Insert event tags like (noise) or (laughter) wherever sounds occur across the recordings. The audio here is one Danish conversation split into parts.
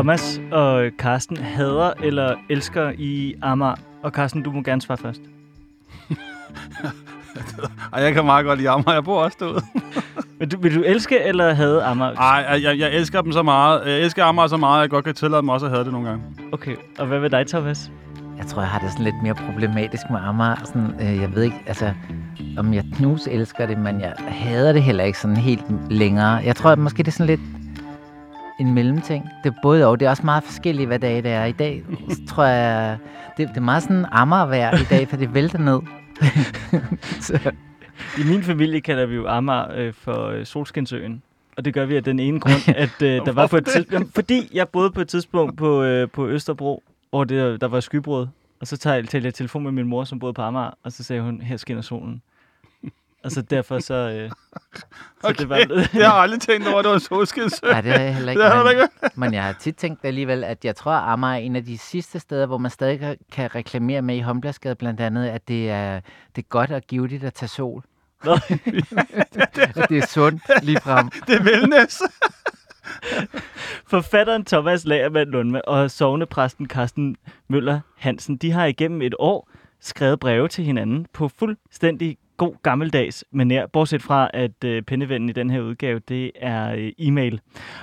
Thomas og Karsten hader eller elsker i Amager? Og Karsten, du må gerne svare først. (laughs) Ej, jeg kan meget godt lide Amager. Jeg bor også derude. (laughs) Vil du, vil du elske eller hade Amager? Ej, jeg, jeg elsker dem så meget. Jeg elsker Amager så meget, at jeg godt kan tillade mig også at have det nogle gange. Okay, og hvad med dig, Thomas? Jeg tror, jeg har det sådan lidt mere problematisk med Amager. Sådan, øh, jeg ved ikke, altså, om jeg knus elsker det, men jeg hader det heller ikke sådan helt længere. Jeg tror, at måske det er sådan lidt en mellemting. Det er både og. Det er også meget forskelligt, hvad dag det er. I dag tror jeg, det, det er meget sådan Amager i dag, for det vælter ned. (laughs) Så. I min familie kalder vi jo Amager øh, for øh, Solskinsøen. Og det gør vi af den ene grund, (laughs) at øh, der var på et tidspunkt... Fordi jeg boede på et tidspunkt på, øh, på Østerbro, hvor det, der var skybrud. Og så tager jeg, tager jeg telefon med min mor, som boede på Amager, og så sagde hun, her skinner solen. Og så derfor så... Øh, så okay. det var, jeg har aldrig tænkt over, at det var solskinsø. Nej, det har jeg heller ikke. Det men, men jeg har tit tænkt alligevel, at jeg tror, at Amager er en af de sidste steder, hvor man stadig kan reklamere med i Håndbladsgade blandt andet, at det er, det er godt og givetigt at tage sol. Nå. (laughs) det er sundt lige frem. (laughs) det er wellness. Forfatteren Thomas Lagermand Lundme og sovnepræsten Carsten Møller Hansen, de har igennem et år skrevet breve til hinanden på fuldstændig god gammeldags manér, bortset fra, at øh, pennevennen i den her udgave, det er øh, e-mail.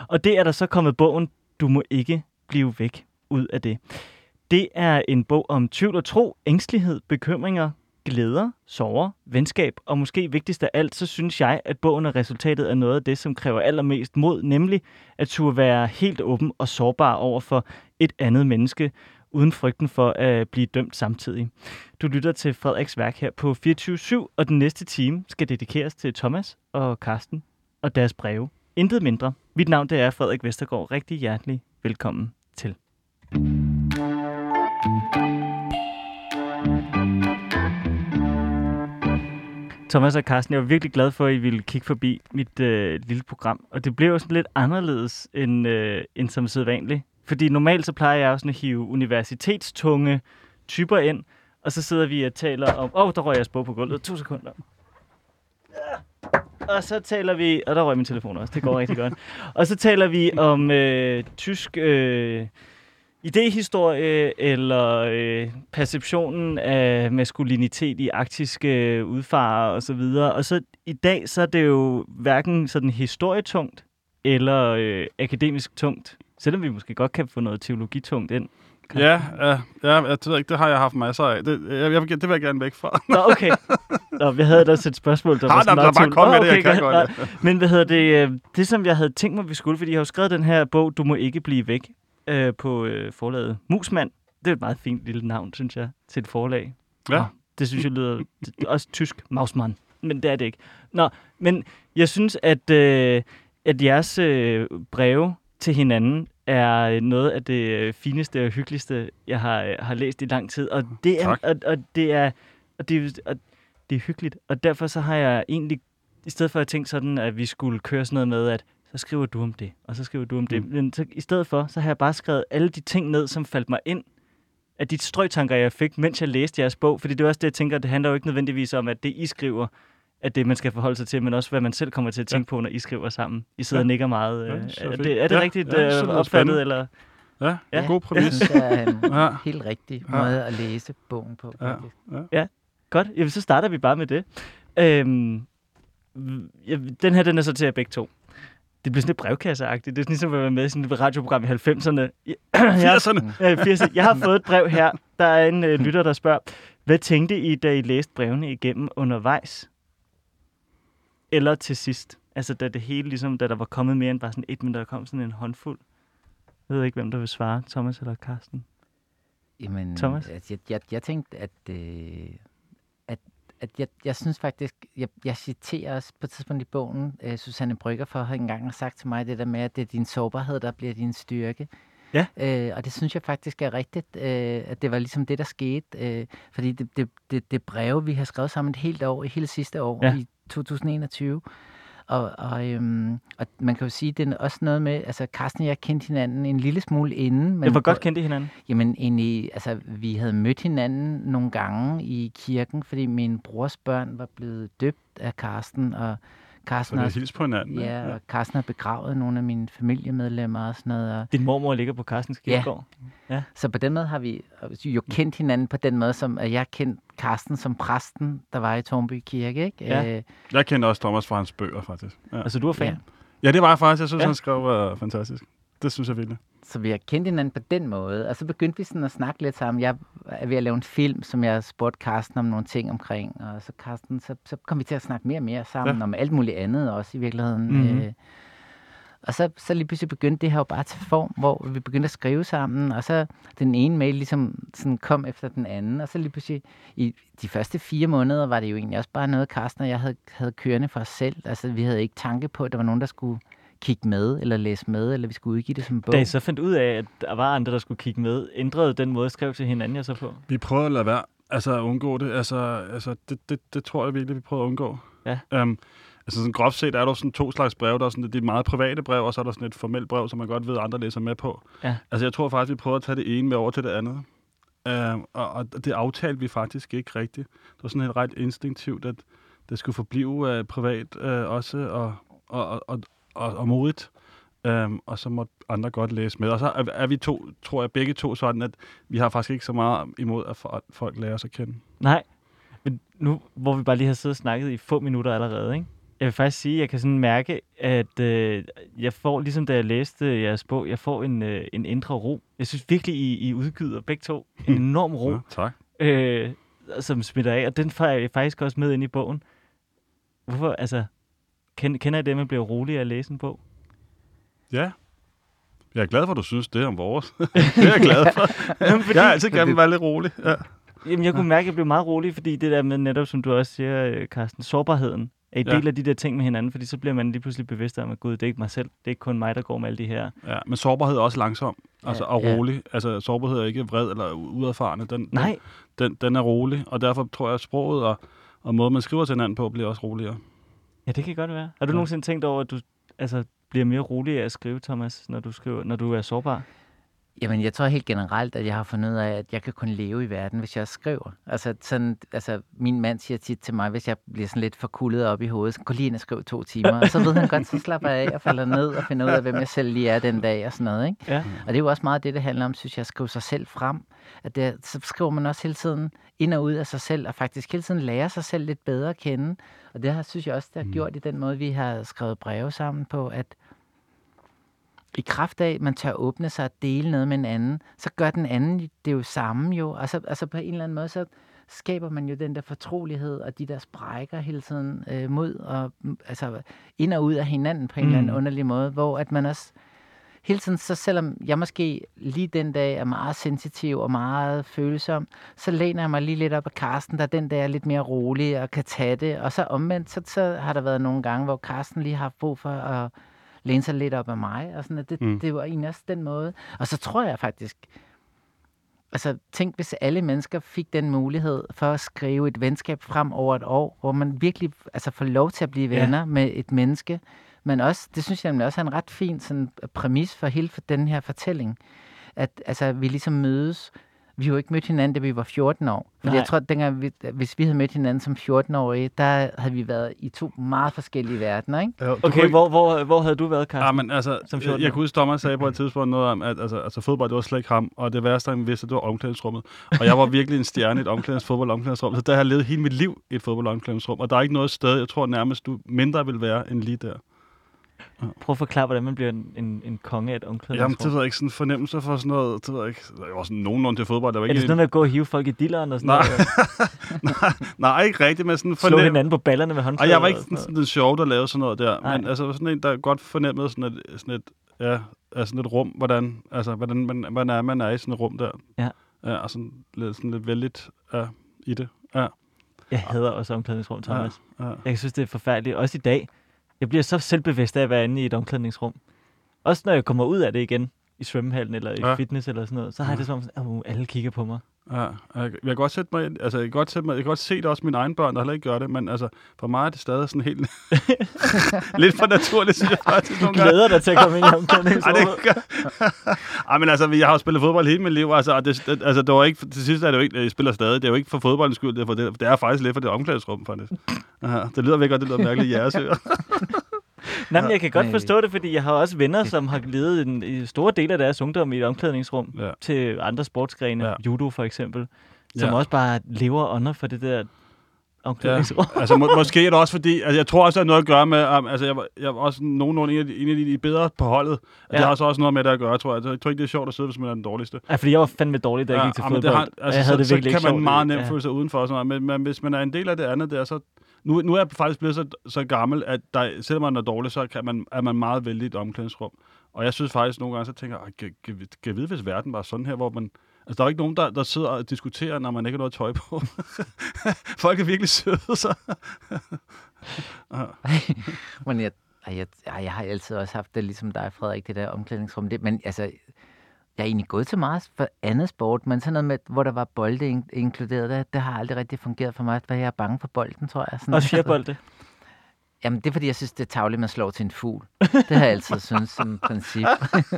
Og det er der så kommet bogen, Du må ikke blive væk ud af det. Det er en bog om tvivl og tro, ængstelighed, bekymringer, glæder, sorger, venskab, og måske vigtigst af alt, så synes jeg, at bogen er resultatet af noget af det, som kræver allermest mod, nemlig at turde være helt åben og sårbar over for et andet menneske, uden frygten for at blive dømt samtidig. Du lytter til Frederiks værk her på 24.7, og den næste time skal dedikeres til Thomas og Karsten og deres breve. Intet mindre. Mit navn det er Frederik Vestergaard. Rigtig hjertelig velkommen til. Thomas og Carsten, jeg var virkelig glad for, at I ville kigge forbi mit øh, lille program. Og det blev jo sådan lidt anderledes end, øh, end som sædvanligt. Fordi normalt så plejer jeg også sådan at hive universitetstunge typer ind, og så sidder vi og taler om... Åh, oh, der røg jeg spå på gulvet. To sekunder. Og så taler vi... Og der røg min telefon også. Det går rigtig godt. Og så taler vi om øh, tysk... Øh, idehistorie eller øh, perceptionen af maskulinitet i arktiske øh, udfarer og så videre. Og så i dag så er det jo hverken sådan historietungt eller øh, akademisk tungt, selvom vi måske godt kan få noget teologitungt ind. Ja, ja, ja, jeg ved ikke, det har jeg haft masser af. Det, jeg, jeg, det vil jeg gerne væk fra. Nå, okay. Nå, vi havde da et spørgsmål, der var sådan der, bare kom med okay, det, jeg kan godt. Ja. Men hvad hedder det, øh, det som jeg havde tænkt mig, vi skulle, fordi jeg har jo skrevet den her bog, Du må ikke blive væk, øh, på øh, forlaget Musmand. Det er et meget fint lille navn, synes jeg, til et forlag. Ja. Og det synes jeg lyder det også tysk, Mausmann. Men det er det ikke. Nå, men jeg synes, at, øh, at jeres øh, breve til hinanden er noget af det fineste og hyggeligste, jeg har, øh, har læst i lang tid. Og det er, og, og det er, og det, og det er hyggeligt. Og derfor så har jeg egentlig, i stedet for at tænke sådan, at vi skulle køre sådan noget med, at så skriver du om det, og så skriver du om det. Mm. Men så, i stedet for, så har jeg bare skrevet alle de ting ned, som faldt mig ind af de strøgtanker, jeg fik, mens jeg læste jeres bog. Fordi det er også det, jeg tænker, det handler jo ikke nødvendigvis om, at det, I skriver, at det, man skal forholde sig til, men også, hvad man selv kommer til at tænke ja. på, når I skriver sammen. I sidder ja. og nikker meget. Ja, øh, er, det, er det ja, rigtigt ja, øh, opfattet, eller? Ja, ja, god præmis. Det er en ja. helt rigtig måde at læse bogen på. Ja. Ja. ja, godt. Jamen, så starter vi bare med det. Øhm, den her, den er så til jer begge to det bliver sådan lidt brevkasseagtigt. Det er sådan ligesom at være med i sådan et radioprogram i 90'erne. 80'erne? (clears throat) Ja, 80'erne. Jeg har fået et brev her. Der er en uh, lytter, der spørger, hvad tænkte I, da I læste brevene igennem undervejs? Eller til sidst? Altså, da det hele, ligesom, da der var kommet mere end bare sådan et, men der kom sådan en håndfuld. Jeg ved ikke, hvem der vil svare, Thomas eller Karsten. Jamen, Thomas? Altså, jeg, jeg, jeg tænkte, at, øh, at jeg, jeg synes faktisk, jeg, jeg citerer også på et tidspunkt i bogen, uh, Susanne Brygger for har engang sagt til mig det der med, at det er din sårbarhed, der bliver din styrke. Ja. Uh, og det synes jeg faktisk er rigtigt, uh, at det var ligesom det, der skete. Uh, fordi det, det, det, det breve, vi har skrevet sammen et helt år, i hele sidste år, ja. i 2021, og, og, øhm, og man kan jo sige, det er også noget med, altså Carsten og jeg kendte hinanden en lille smule inden. Men hvor godt kendte I hinanden? Jamen egentlig, altså vi havde mødt hinanden nogle gange i kirken, fordi min brors børn var blevet døbt af Carsten, og Carsten har, hils på hinanden. ikke? ja, og Carsten har begravet nogle af mine familiemedlemmer og sådan noget. Og, Din mormor ligger på Carstens Ja. Kirkegård. så på den måde har vi jo kendt hinanden på den måde, som at jeg kendt Carsten som præsten, der var i Tornby Kirke. Ikke? Ja. Øh, Jeg kender også Thomas fra hans bøger, faktisk. Ja, Altså, du er fan? Ja. ja det var jeg faktisk. Jeg synes, Ja. ja. han skrev var fantastisk. Det synes jeg virkelig. Så vi har kendt hinanden på den måde, og så begyndte vi sådan at snakke lidt sammen. Jeg er ved at lave en film, som jeg spurgte Carsten om nogle ting omkring, og så, Carsten, så, så kom vi til at snakke mere og mere sammen ja. Om alt muligt andet også i virkeligheden. Mhm. Mm-hmm. Øh, og så, så lige pludselig begyndte det her jo bare tage form, hvor vi begyndte at skrive sammen, og så den ene mail ligesom sådan kom efter den anden, og så lige pludselig i de første fire måneder var det jo egentlig også bare noget, Carsten og jeg havde, havde kørende for os selv. Altså vi havde ikke tanke på, at der var nogen, der skulle kigge med, eller læse med, eller vi skulle udgive det som bog. Da I så fandt ud af, at der var andre, der skulle kigge med, ændrede den måde, skrev til hinanden, jeg så på? Vi prøver at lade være. Altså at undgå det. Altså, altså det, det, det tror jeg virkelig, vi prøver at undgå. Ja. Um, altså sådan groft set er der jo sådan to slags brev. Der er sådan det meget private brev, og så er der sådan et formelt brev, som man godt ved, at andre læser med på. Ja. Altså jeg tror faktisk, vi prøver at tage det ene med over til det andet. Um, og, og det aftalte vi faktisk ikke rigtigt. Det var sådan helt ret instinktivt, at det skulle forblive uh, privat uh, også, og, og, og, og, og, modigt. Um, og så må andre godt læse med. Og så er, er vi to, tror jeg, begge to sådan, at vi har faktisk ikke så meget imod, at fo- folk lærer os at kende. Nej, men nu, hvor vi bare lige har siddet og snakket i få minutter allerede, ikke? Jeg vil faktisk sige, at jeg kan sådan mærke, at øh, jeg får, ligesom da jeg læste jeres bog, jeg får en, øh, en indre ro. Jeg synes virkelig, I, I udgyder begge to en enorm ro, Ja, tak. øh, som smitter af, og den får jeg faktisk også med ind i bogen. Hvorfor, altså, kender I det, at man bliver rolig af at læse en bog? Ja. Jeg er glad for, at du synes det om vores. (laughs) det er jeg glad for. (laughs) Jamen, fordi, Jeg har altid gerne være lidt rolig. Ja. Jamen, jeg kunne mærke, at jeg blev meget rolig, fordi det der med netop, som du også siger, øh, Carsten, sårbarheden er en Ja. del af de der ting med hinanden, fordi så bliver man lige pludselig bevidst om, at gud, det er ikke mig selv, det er ikke kun mig, der går med alle de her. ja. Men sårbarhed er også langsom. Altså, Ja, og ja. rolig. Altså, sårbarhed er ikke vred eller udadfarende. Den, Nej, Den, den er rolig, og derfor tror jeg, at sproget og, og måden, man skriver til hinanden på, bliver også roligere. Ja, det kan godt være. Har du Ja. nogensinde tænkt over, at du altså, bliver mere rolig af at skrive, Thomas, når du, skriver, når du er sårbar? Jamen, jeg tror helt generelt, at jeg har fundet ud af, at jeg kan kun leve i verden, hvis jeg skriver. Altså, sådan, altså min mand siger tit til mig, hvis jeg bliver sådan lidt forkullet op i hovedet, så gå lige ind og skriv to timer. Og så ved han godt, så slapper jeg af og falder ned og finder ud af, hvem jeg selv lige er den dag og sådan noget. Ikke? Ja. Og det er jo også meget det, det handler om, synes jeg, at skrive sig selv frem. At det, så skriver man også hele tiden ind og ud af sig selv, og faktisk hele tiden lærer sig selv lidt bedre at kende. Og det har, synes jeg også, det har gjort i den måde, vi har skrevet breve sammen på, at i kraft af, at man tør åbne sig og dele noget med en anden, så gør den anden det jo samme jo. Altså, altså på en eller anden måde, så skaber man jo den der fortrolighed og de der sprækker hele tiden øh, mod og mm, altså ind og ud af hinanden på en mm. eller anden Mm. underlig måde, hvor at man også hele tiden, så selvom jeg måske lige den dag er meget sensitiv og meget følsom, så læner jeg mig lige lidt op af Karsten, der den dag er lidt mere rolig og kan tage det. Og så omvendt, så, så har der været nogle gange, hvor Karsten lige har haft brug for at læne sig lidt op af mig. Og sådan, at det, mm. Det var egentlig også den måde. Og så tror jeg faktisk, altså tænk, hvis alle mennesker fik den mulighed for at skrive et venskab frem over et år, hvor man virkelig altså, får lov til at blive Ja. venner med et menneske. Men også, det synes jeg nemlig også er en ret fin sådan, præmis for hele for den her fortælling. At altså, vi ligesom mødes. Vi har jo ikke mødt hinanden, da vi var 14 år. Fordi Nej. jeg tror, at dengang vi, hvis vi havde mødt hinanden som 14-årige, der havde vi været i to meget forskellige verdener, ikke? Okay, hvor, hvor, hvor havde du været, Ja, Carsten? men altså, Som jeg, 14 jeg kunne huske, Thomas sagde på et tidspunkt noget om, at altså, altså, fodbold, det var slet ikke ham, og det værste, han vidste, det var omklædningsrummet. Og jeg var virkelig en stjerne i et omklædnings, fodbold omklædningsrum, så der har jeg levet hele mit liv i et fodbold omklædningsrum, og der er ikke noget sted, jeg tror nærmest, du mindre vil være end lige der. Prøv at forklare, hvordan man bliver en, en, en konge af et Jamen, omklædningsrum. det ved jeg ikke, sådan fornemmelse for sådan noget, det ved jeg ikke, jeg var sådan nogenlunde til fodbold, der var er det ikke sådan noget med at gå og hive folk i dilleren og sådan Nej. noget? (laughs) nej, ikke rigtigt, men sådan en Slå fornem- hinanden på ballerne med håndklæder? jeg var ikke sådan, sådan den sjove, der lavede sådan noget der. Nej. Men altså sådan en, der godt fornemmede sådan et, sådan et, ja, altså sådan et rum, hvordan, altså, hvordan man, hvordan er, man er i sådan et rum der. Ja. ja og sådan lidt, sådan lidt vældigt ja, i det. Ja, Jeg hader også omklædningsrum, Thomas. ja, ja. Jeg synes, det er forfærdeligt. Også i dag. Jeg bliver så selvbevidst af at være inde i et omklædningsrum. Også når jeg kommer ud af det igen, i svømmehallen eller i Ja. fitness eller sådan noget, så har jeg det som om, at alle kigger på mig. Ja, jeg, kan godt sætte mig, ind- altså jeg kan godt sætte mig, jeg kan godt se det også mine egne børn, der heller ikke gør det, men altså for mig er det stadig sådan helt (laughs) lidt for naturligt, synes jeg faktisk nogle gange. Glæder dig til at komme ind i (laughs) Ej, omklædningsrummet. gør... Ej, men altså, jeg har jo spillet fodbold hele mit liv, altså, og det, altså, det var ikke, til sidst er det jo ikke, jeg spiller stadig, det er jo ikke for fodboldens skyld, det er, for det, det er faktisk lidt for det omklædningsrum, faktisk. Aha, det lyder virkelig godt, det lyder mærkeligt, jeres ører. (laughs) Nej, men jeg kan godt forstå det, fordi jeg har også venner, som har levet en, i store dele af deres ungdom i et omklædningsrum Ja. til andre sportsgrene, Ja. ja. judo for eksempel, som Ja. også bare lever under for det der omklædningsrum. Ja, altså må, måske er det også fordi, altså jeg tror også, det har noget at gøre med, um, altså jeg, var- jeg var også nogenlunde en af de, en af de, bedre på holdet. Ja. Ja. Det har så også noget med det at gøre, tror jeg. Jeg tror ikke, det er sjovt at sidde, hvis man er den dårligste. Ja, fordi jeg var fandme dårlig, da jeg gik til ja, fodbold. det har, altså, jeg havde så, det virkelig så kan man meget nemt ja. føle sig udenfor. Sådan noget. Men, men, hvis man er en del af det andet der, så... Nu, nu er jeg faktisk blevet så, så gammel, at der, selvom man er dårlig, så kan man, er man meget vældig i et omklædningsrum. Og jeg synes faktisk nogle gange, så tænker jeg, kan, kan, jeg vide, hvis verden var sådan her, hvor man... Altså, der er jo ikke nogen, der, der sidder og diskuterer, når man ikke har noget tøj på. (laughs) Folk er virkelig søde, så... (laughs) Men jeg, ej, jeg, jeg har altid også haft det ligesom dig, Frederik, det der omklædningsrum. Det, men altså, jeg er egentlig gået til meget for andet sport, men sådan noget med, hvor der var bolde in- inkluderet, det, det har aldrig rigtig fungeret for mig, for jeg er bange for bolden, tror jeg. Sådan, Også fjerbolde. Jamen, det er, fordi jeg synes, det er tavligt, man slår til en fugl. Det har jeg altid (laughs) syntes som princip.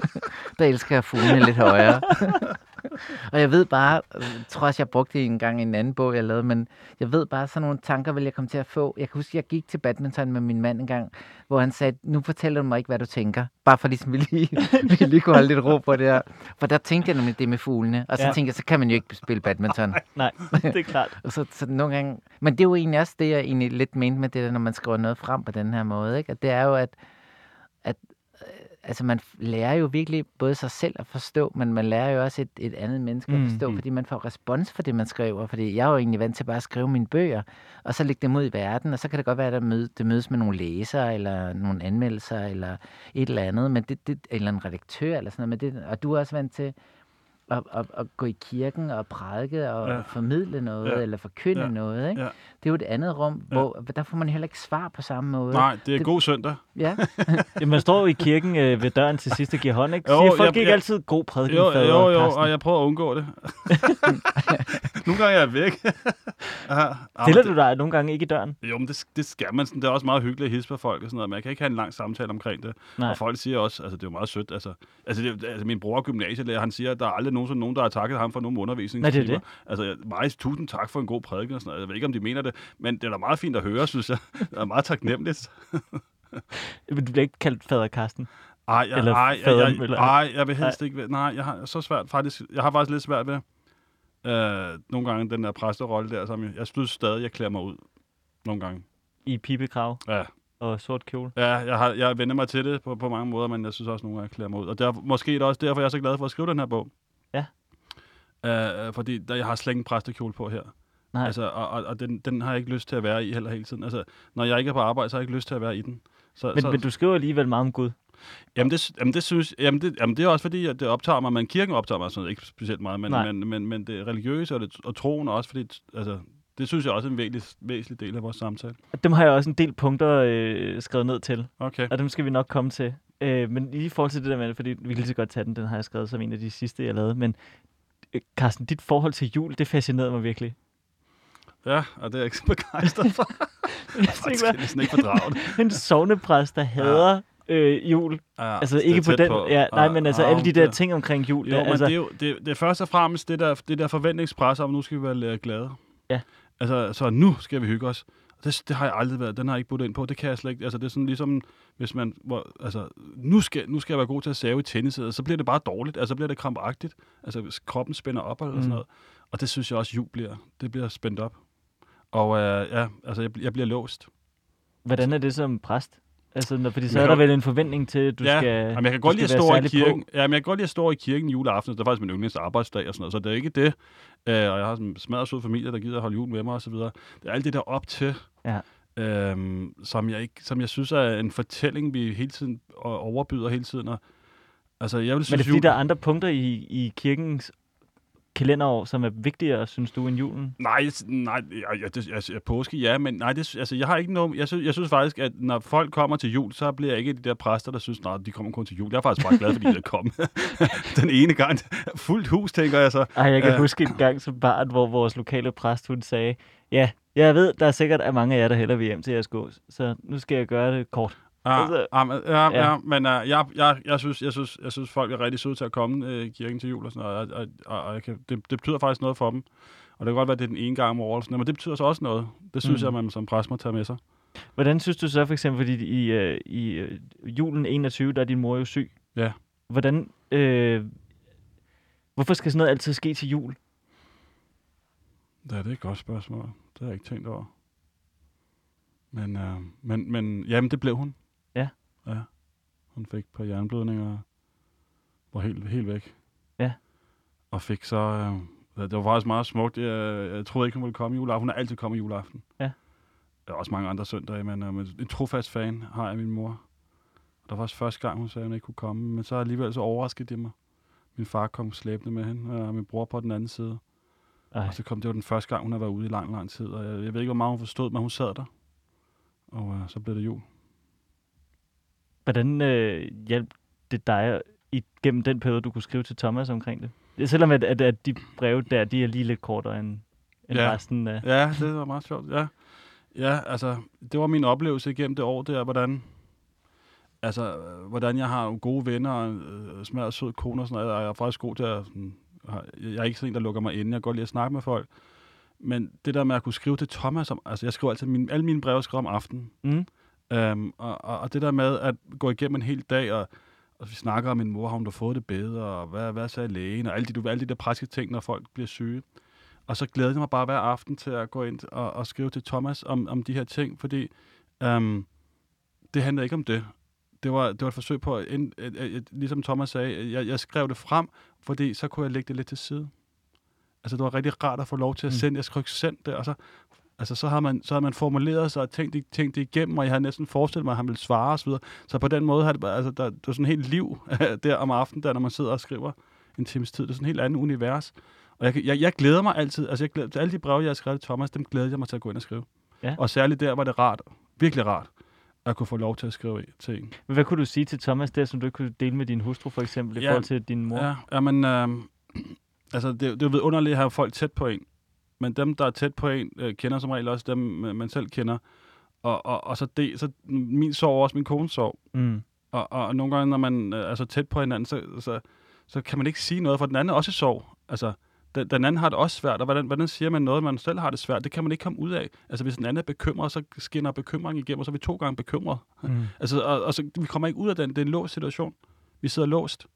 (laughs) der elsker jeg fuglene lidt højere. (laughs) og jeg ved bare, jeg tror også, jeg brugte det en gang i en anden bog, jeg lavede, men jeg ved bare, sådan nogle tanker vil jeg komme til at få. Jeg kan huske, jeg gik til badminton med min mand en gang, hvor han sagde, nu fortæller du mig ikke, hvad du tænker. Bare for ligesom, vi lige, (laughs) vi lige kunne holde lidt ro på det her. For der tænkte jeg nemlig det med fuglene. Og så Ja. tænkte jeg, så kan man jo ikke spille badminton. (laughs) Nej, det er klart. Og så, så nogle gange, men det er jo egentlig også det, jeg egentlig lidt mente med det der, når man skriver noget frem på den her måde. Ikke? At det er jo, at, at øh, altså man lærer jo virkelig både sig selv at forstå, men man lærer jo også et, et andet menneske at Mm. forstå, Mm. fordi man får respons for det, man skriver. Fordi jeg er jo egentlig vant til bare at skrive mine bøger, og så lægge dem ud i verden, og så kan det godt være, at der møde, det mødes med nogle læsere, eller nogle anmeldelser, eller et eller andet, men det, det, eller en redaktør, eller sådan noget. Men det, og du er også vant til at, at, at gå i kirken og prædike og Ja. formidle noget, Ja. eller forkynde Ja. noget. Ikke? Ja. Det er jo et andet rum, Ja. hvor der får man heller ikke svar på samme måde. Nej, det er Det- god søndag. Ja. (laughs) Jamen, man står jo i kirken øh, ved døren til sidst og giver hånd, ikke? Jo, Siger folk jeg- ikke jeg- altid god prædiken, Jo, jo, jo, Carsten? og jeg prøver at undgå det. (laughs) Nogle gange er jeg væk. Ja, (laughs) ja, Stiller men du dig nogle gange ikke i døren? jo, men det, det skal man. Sådan, det er også meget hyggeligt at hilse på folk og sådan noget. Man kan ikke have en lang samtale omkring det. Nej. Og folk siger også, altså det er jo meget sødt, altså, altså, det, altså min bror er gymnasielærer, han siger, at der er aldrig nogensinde nogen, der har takket ham for nogen undervisningstimer. Nej, det er Altså, jeg- meget tusind tak for en god prædiken og sådan noget. Jeg ved ikke, om de mener det, men det er da meget fint at høre, synes jeg. Det er meget taknemmeligt. (laughs) Men Du bliver ikke kaldt fader Karsten. Ej, jeg, Eller ej, jeg, faderen, jeg, eller- ej, jeg vil helst ikke... Nej, jeg har så svært faktisk... Jeg har faktisk lidt svært ved... Øh, nogle gange den der præsterolle der, som jeg, jeg synes stadig, jeg klæder mig ud. Nogle gange. I pibekrav Ja, og sort kjole. ja jeg, har, jeg vender mig til det på, på mange måder, men jeg synes også nogle gange, jeg klæder mig ud. Og der, måske er det også derfor, jeg er så glad for at skrive den her bog. Ja. Øh, fordi der, jeg har slet ikke en præstekjole på her. Nej. Altså, og og, og den, den har jeg ikke lyst til at være i heller hele tiden. Altså, når jeg ikke er på arbejde, så har jeg ikke lyst til at være i den. Så, Men, så, men du skriver alligevel meget om Gud. Jamen det, jamen det synes jamen det, jamen det er også fordi, at det optager mig, men kirken optager mig sådan ikke specielt meget, men, Nej. men, men, men det religiøse og, det, og troen også, fordi altså, det synes jeg også er en væsentlig, væsentlig del af vores samtale. Dem har jeg også en del punkter øh, skrevet ned til, Okay. og dem skal vi nok komme til. Øh, men lige i forhold til det der med, fordi vi kan lige så godt tage den, den har jeg skrevet som en af de sidste, jeg lavede. Men øh, Carsten, dit forhold til jul, det fascinerede mig virkelig. Ja, og det er jeg ikke så begejstret for. (laughs) Jeg kan næsten ikke fordrage det. (laughs) en sovnepræst, der hader øh, jul. Ja, Altså ikke på den, ja, nej, men altså Ja, alle de der ja. ting omkring jul. Jo, der, men altså, det er jo det, det er først og fremmest det der, det der forventningspres om, nu skal vi være glade. Ja. Altså, så nu skal vi hygge os. Det, det har jeg aldrig været. Den har jeg ikke budt ind på. Det kan jeg slet ikke. Altså, det er sådan ligesom, hvis man... Hvor, altså, nu skal, nu skal jeg være god til at save i tenniset, så bliver det bare dårligt. Altså, så bliver det krampagtigt. Altså, hvis kroppen spænder op eller Mm. sådan noget. Og det synes jeg også, jul bliver. Det bliver spændt op. Og øh, ja, altså, jeg, jeg bliver låst. Hvordan er det som præst? Altså, når, fordi så Men er der vel en forventning til, at du ja, skal Jamen, jeg kan godt lide at stå i kirken. Ja, men jeg kan godt lide at stå i kirken juleaften. Det er faktisk min yndlings arbejdsdag og sådan noget, så det er ikke det. Øh, og jeg har sådan en smadret sød familie, der gider at holde jul med mig og så videre. Det er alt det der op til, Ja. øhm, som, jeg ikke, som jeg synes er en fortælling, vi hele tiden overbyder hele tiden. Og, altså, jeg vil Men synes, det er fordi, der er andre punkter i, i kirkens kalenderår, som er vigtigere, synes du, end julen? Nej, nej, jeg, jeg, det, altså, påske, ja, men nej, det, altså, jeg har ikke noget, jeg synes, jeg synes faktisk, at når folk kommer til jul, så bliver jeg ikke de der præster, der synes, nej, de kommer kun til jul. Jeg er faktisk bare glad, fordi de er kommet. (laughs) Den ene gang, fuldt hus, tænker jeg så. Ej, jeg kan Ja. huske en gang som barn, hvor vores lokale præst, hun sagde, ja, jeg ved, der er sikkert at mange af jer, der hellere vil hjem til jeres gås, så nu skal jeg gøre det kort. Ja, Altså- ja, men- ja, Ja. ja. men uh, jeg, jeg, jeg, synes, jeg, synes, jeg synes, folk er rigtig søde til at komme uh, i kirken til jul og sådan noget, og, og, og, og jeg kan, det, det betyder faktisk noget for dem. Og det kan godt være, at det er den ene gang om året, sådan men det betyder så også noget. Det synes Mm. jeg, man som præst må tage med sig. Hvordan synes du så for eksempel, fordi i, øh, i øh, julen 21, der er din mor jo syg. Ja. Hvordan, øh, hvorfor skal sådan noget altid ske til jul? Ja, det er et godt spørgsmål. Det har jeg ikke tænkt over. Men, uh, men, men jamen, det blev hun. Ja. Hun fik på hjerneblødninger og var helt, helt væk. Ja. Og fik så... Uh, det var faktisk meget smukt. Jeg, jeg troede ikke, hun ville komme i juleaften. Hun er altid kommet i juleaften. Ja. Der er også mange andre søndage, men, men en trofast fan har jeg min mor. Og der var også første gang, hun sagde, at hun ikke kunne komme. Men så alligevel så overraskede de mig. Min far kom slæbende med hende, og min bror på den anden side. Ej, Og så kom det var den første gang, hun har været ude i lang, lang tid. Og jeg, jeg ved ikke, hvor meget hun forstod, men hun sad der. Og øh, så blev det jul. Hvordan øh, hjalp det dig igennem den periode, du kunne skrive til Thomas omkring det? Selvom at, at, at de breve der, de er lige lidt kortere end, end Ja. resten af... Ja, det var meget sjovt. Ja. ja, altså, det var min oplevelse igennem det år der, hvordan, altså, hvordan jeg har nogle gode venner og øh, smadret sød kone og sådan noget. Og jeg er faktisk god til at... Sådan, jeg er ikke sådan en, der lukker mig inde. Jeg kan godt lide at snakke med folk. Men det der med at kunne skrive til Thomas, om, altså jeg skriver altid, mine, alle mine breve skriver om aftenen. Mm. Øhm, og, og, og det der med at gå igennem en hel dag, og, og vi snakker om min mor, har hun da fået det bedre, og hvad, hvad sagde lægen, og alle de, du, alle de der praktiske ting, når folk bliver syge. Og så glæder jeg mig bare hver aften til at gå ind og, og skrive til Thomas om, om de her ting, fordi øhm, det handlede ikke om det. Det var, det var et forsøg på, at, ind- at, at, at, ligesom Thomas sagde, jeg, jeg skrev det frem, fordi så kunne jeg lægge det lidt til side. Altså, det var rigtig rart at få lov til at Mm. sende. Jeg skrev send det, og så, altså, så havde man, så havde man formuleret sig og tænkt, det- tænkt det igennem, og jeg havde næsten forestillet mig, at han ville svare osv. Så på den måde har det, altså, der, det var sådan helt liv (laughs) der om aftenen, der, når man sidder og skriver en times tid. Det er sådan et helt andet univers. Og jeg, jeg, jeg glæder mig altid, altså jeg glæder, til alle de breve, jeg har skrevet til Thomas, dem glæder jeg mig til at gå ind og skrive. Ja. Og særligt der var det rart, virkelig rart, at kunne få lov til at skrive til en. Men Hvad kunne du sige til Thomas der, som du ikke kunne dele med din hustru for eksempel, i Ja. forhold til din mor? Ja, jamen, øh, (clears throat) altså det, det er jo vidunderligt at have folk tæt på en. Men dem, der er tæt på en, øh, kender som regel også dem, øh, man selv kender. Og, og, og så, det, så min sorg også min kones sorg. Mm. Og, og nogle gange, når man øh, er så tæt på hinanden, så, så, så kan man ikke sige noget, for den anden er også i sorg. Altså, den, den anden har det også svært, og hvordan, hvordan siger man noget, man selv har det svært? Det kan man ikke komme ud af. Altså, hvis den anden er bekymret, så skinner bekymring igennem, og så er vi to gange bekymret. Mm. (laughs) Altså, og, og så, vi kommer ikke ud af den. Det er en låst situation. Vi sidder låst,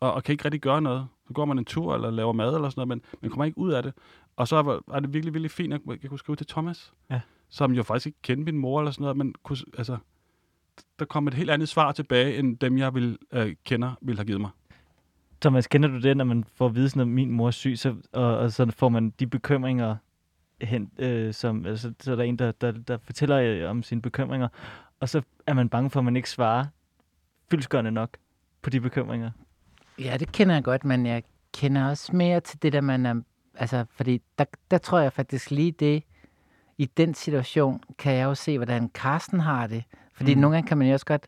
og, og kan ikke rigtig gøre noget. Så går man en tur, eller laver mad, eller sådan noget, men man kommer ikke ud af det. Og så var, var det virkelig, virkelig fint, at jeg kunne skrive til Thomas, Ja. som jo faktisk ikke kendte min mor, eller sådan noget, men kunne, altså, der kom et helt andet svar tilbage, end dem, jeg ville, øh, kender, ville have givet mig. Thomas, kender du det, når man får at vide, sådan, at min mor er syg, så, og, og så får man de bekymringer hen, øh, som, altså, så er der en, der, der, der fortæller øh, om sine bekymringer, og så er man bange for, at man ikke svarer fyldskørende nok på de bekymringer. Ja, det kender jeg godt, men jeg kender også mere til det, der man er... Altså, fordi der, der tror jeg faktisk lige det, i den situation, kan jeg jo se, hvordan Carsten har det. Fordi mm. nogle gange kan man jo også godt...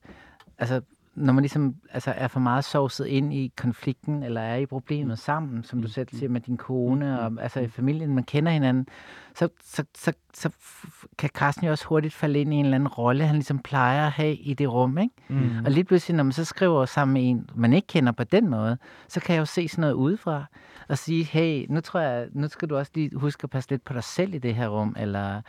Altså, når man ligesom altså, er for meget sovset ind i konflikten, eller er i problemet sammen, som du selv siger med din kone, og altså i familien, man kender hinanden, så, så, så, så kan Carsten jo også hurtigt falde ind i en eller anden rolle, han ligesom plejer at have i det rum, ikke? Mm. Og lige pludselig, når man så skriver sammen med en, man ikke kender på den måde, så kan jeg jo se sådan noget udefra og sige, hey, nu tror jeg, nu skal du også lige huske at passe lidt på dig selv i det her rum, eller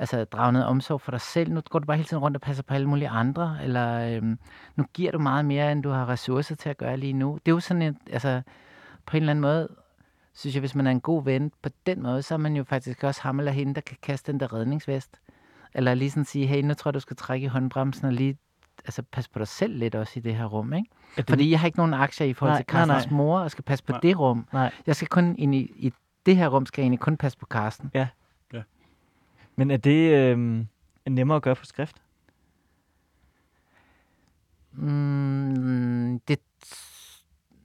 altså drage noget omsorg for dig selv. Nu går du bare hele tiden rundt og passer på alle mulige andre, eller øhm, nu giver du meget mere, end du har ressourcer til at gøre lige nu. Det er jo sådan et, altså på en eller anden måde, synes jeg, hvis man er en god ven på den måde, så er man jo faktisk også ham eller hende, der kan kaste den der redningsvest. Eller lige sådan sige, hey, nu tror jeg, du skal trække i håndbremsen og lige altså, passe på dig selv lidt også i det her rum, ikke? Det, Fordi jeg har ikke nogen aktier i forhold Nej, til nej, Carstens nej. mor, og skal passe på Nej. det rum. Nej. Jeg skal kun ind i, i det her rum, skal jeg egentlig kun passe på Carsten. Men er det øh, nemmere at gøre på skrift? Mm, det,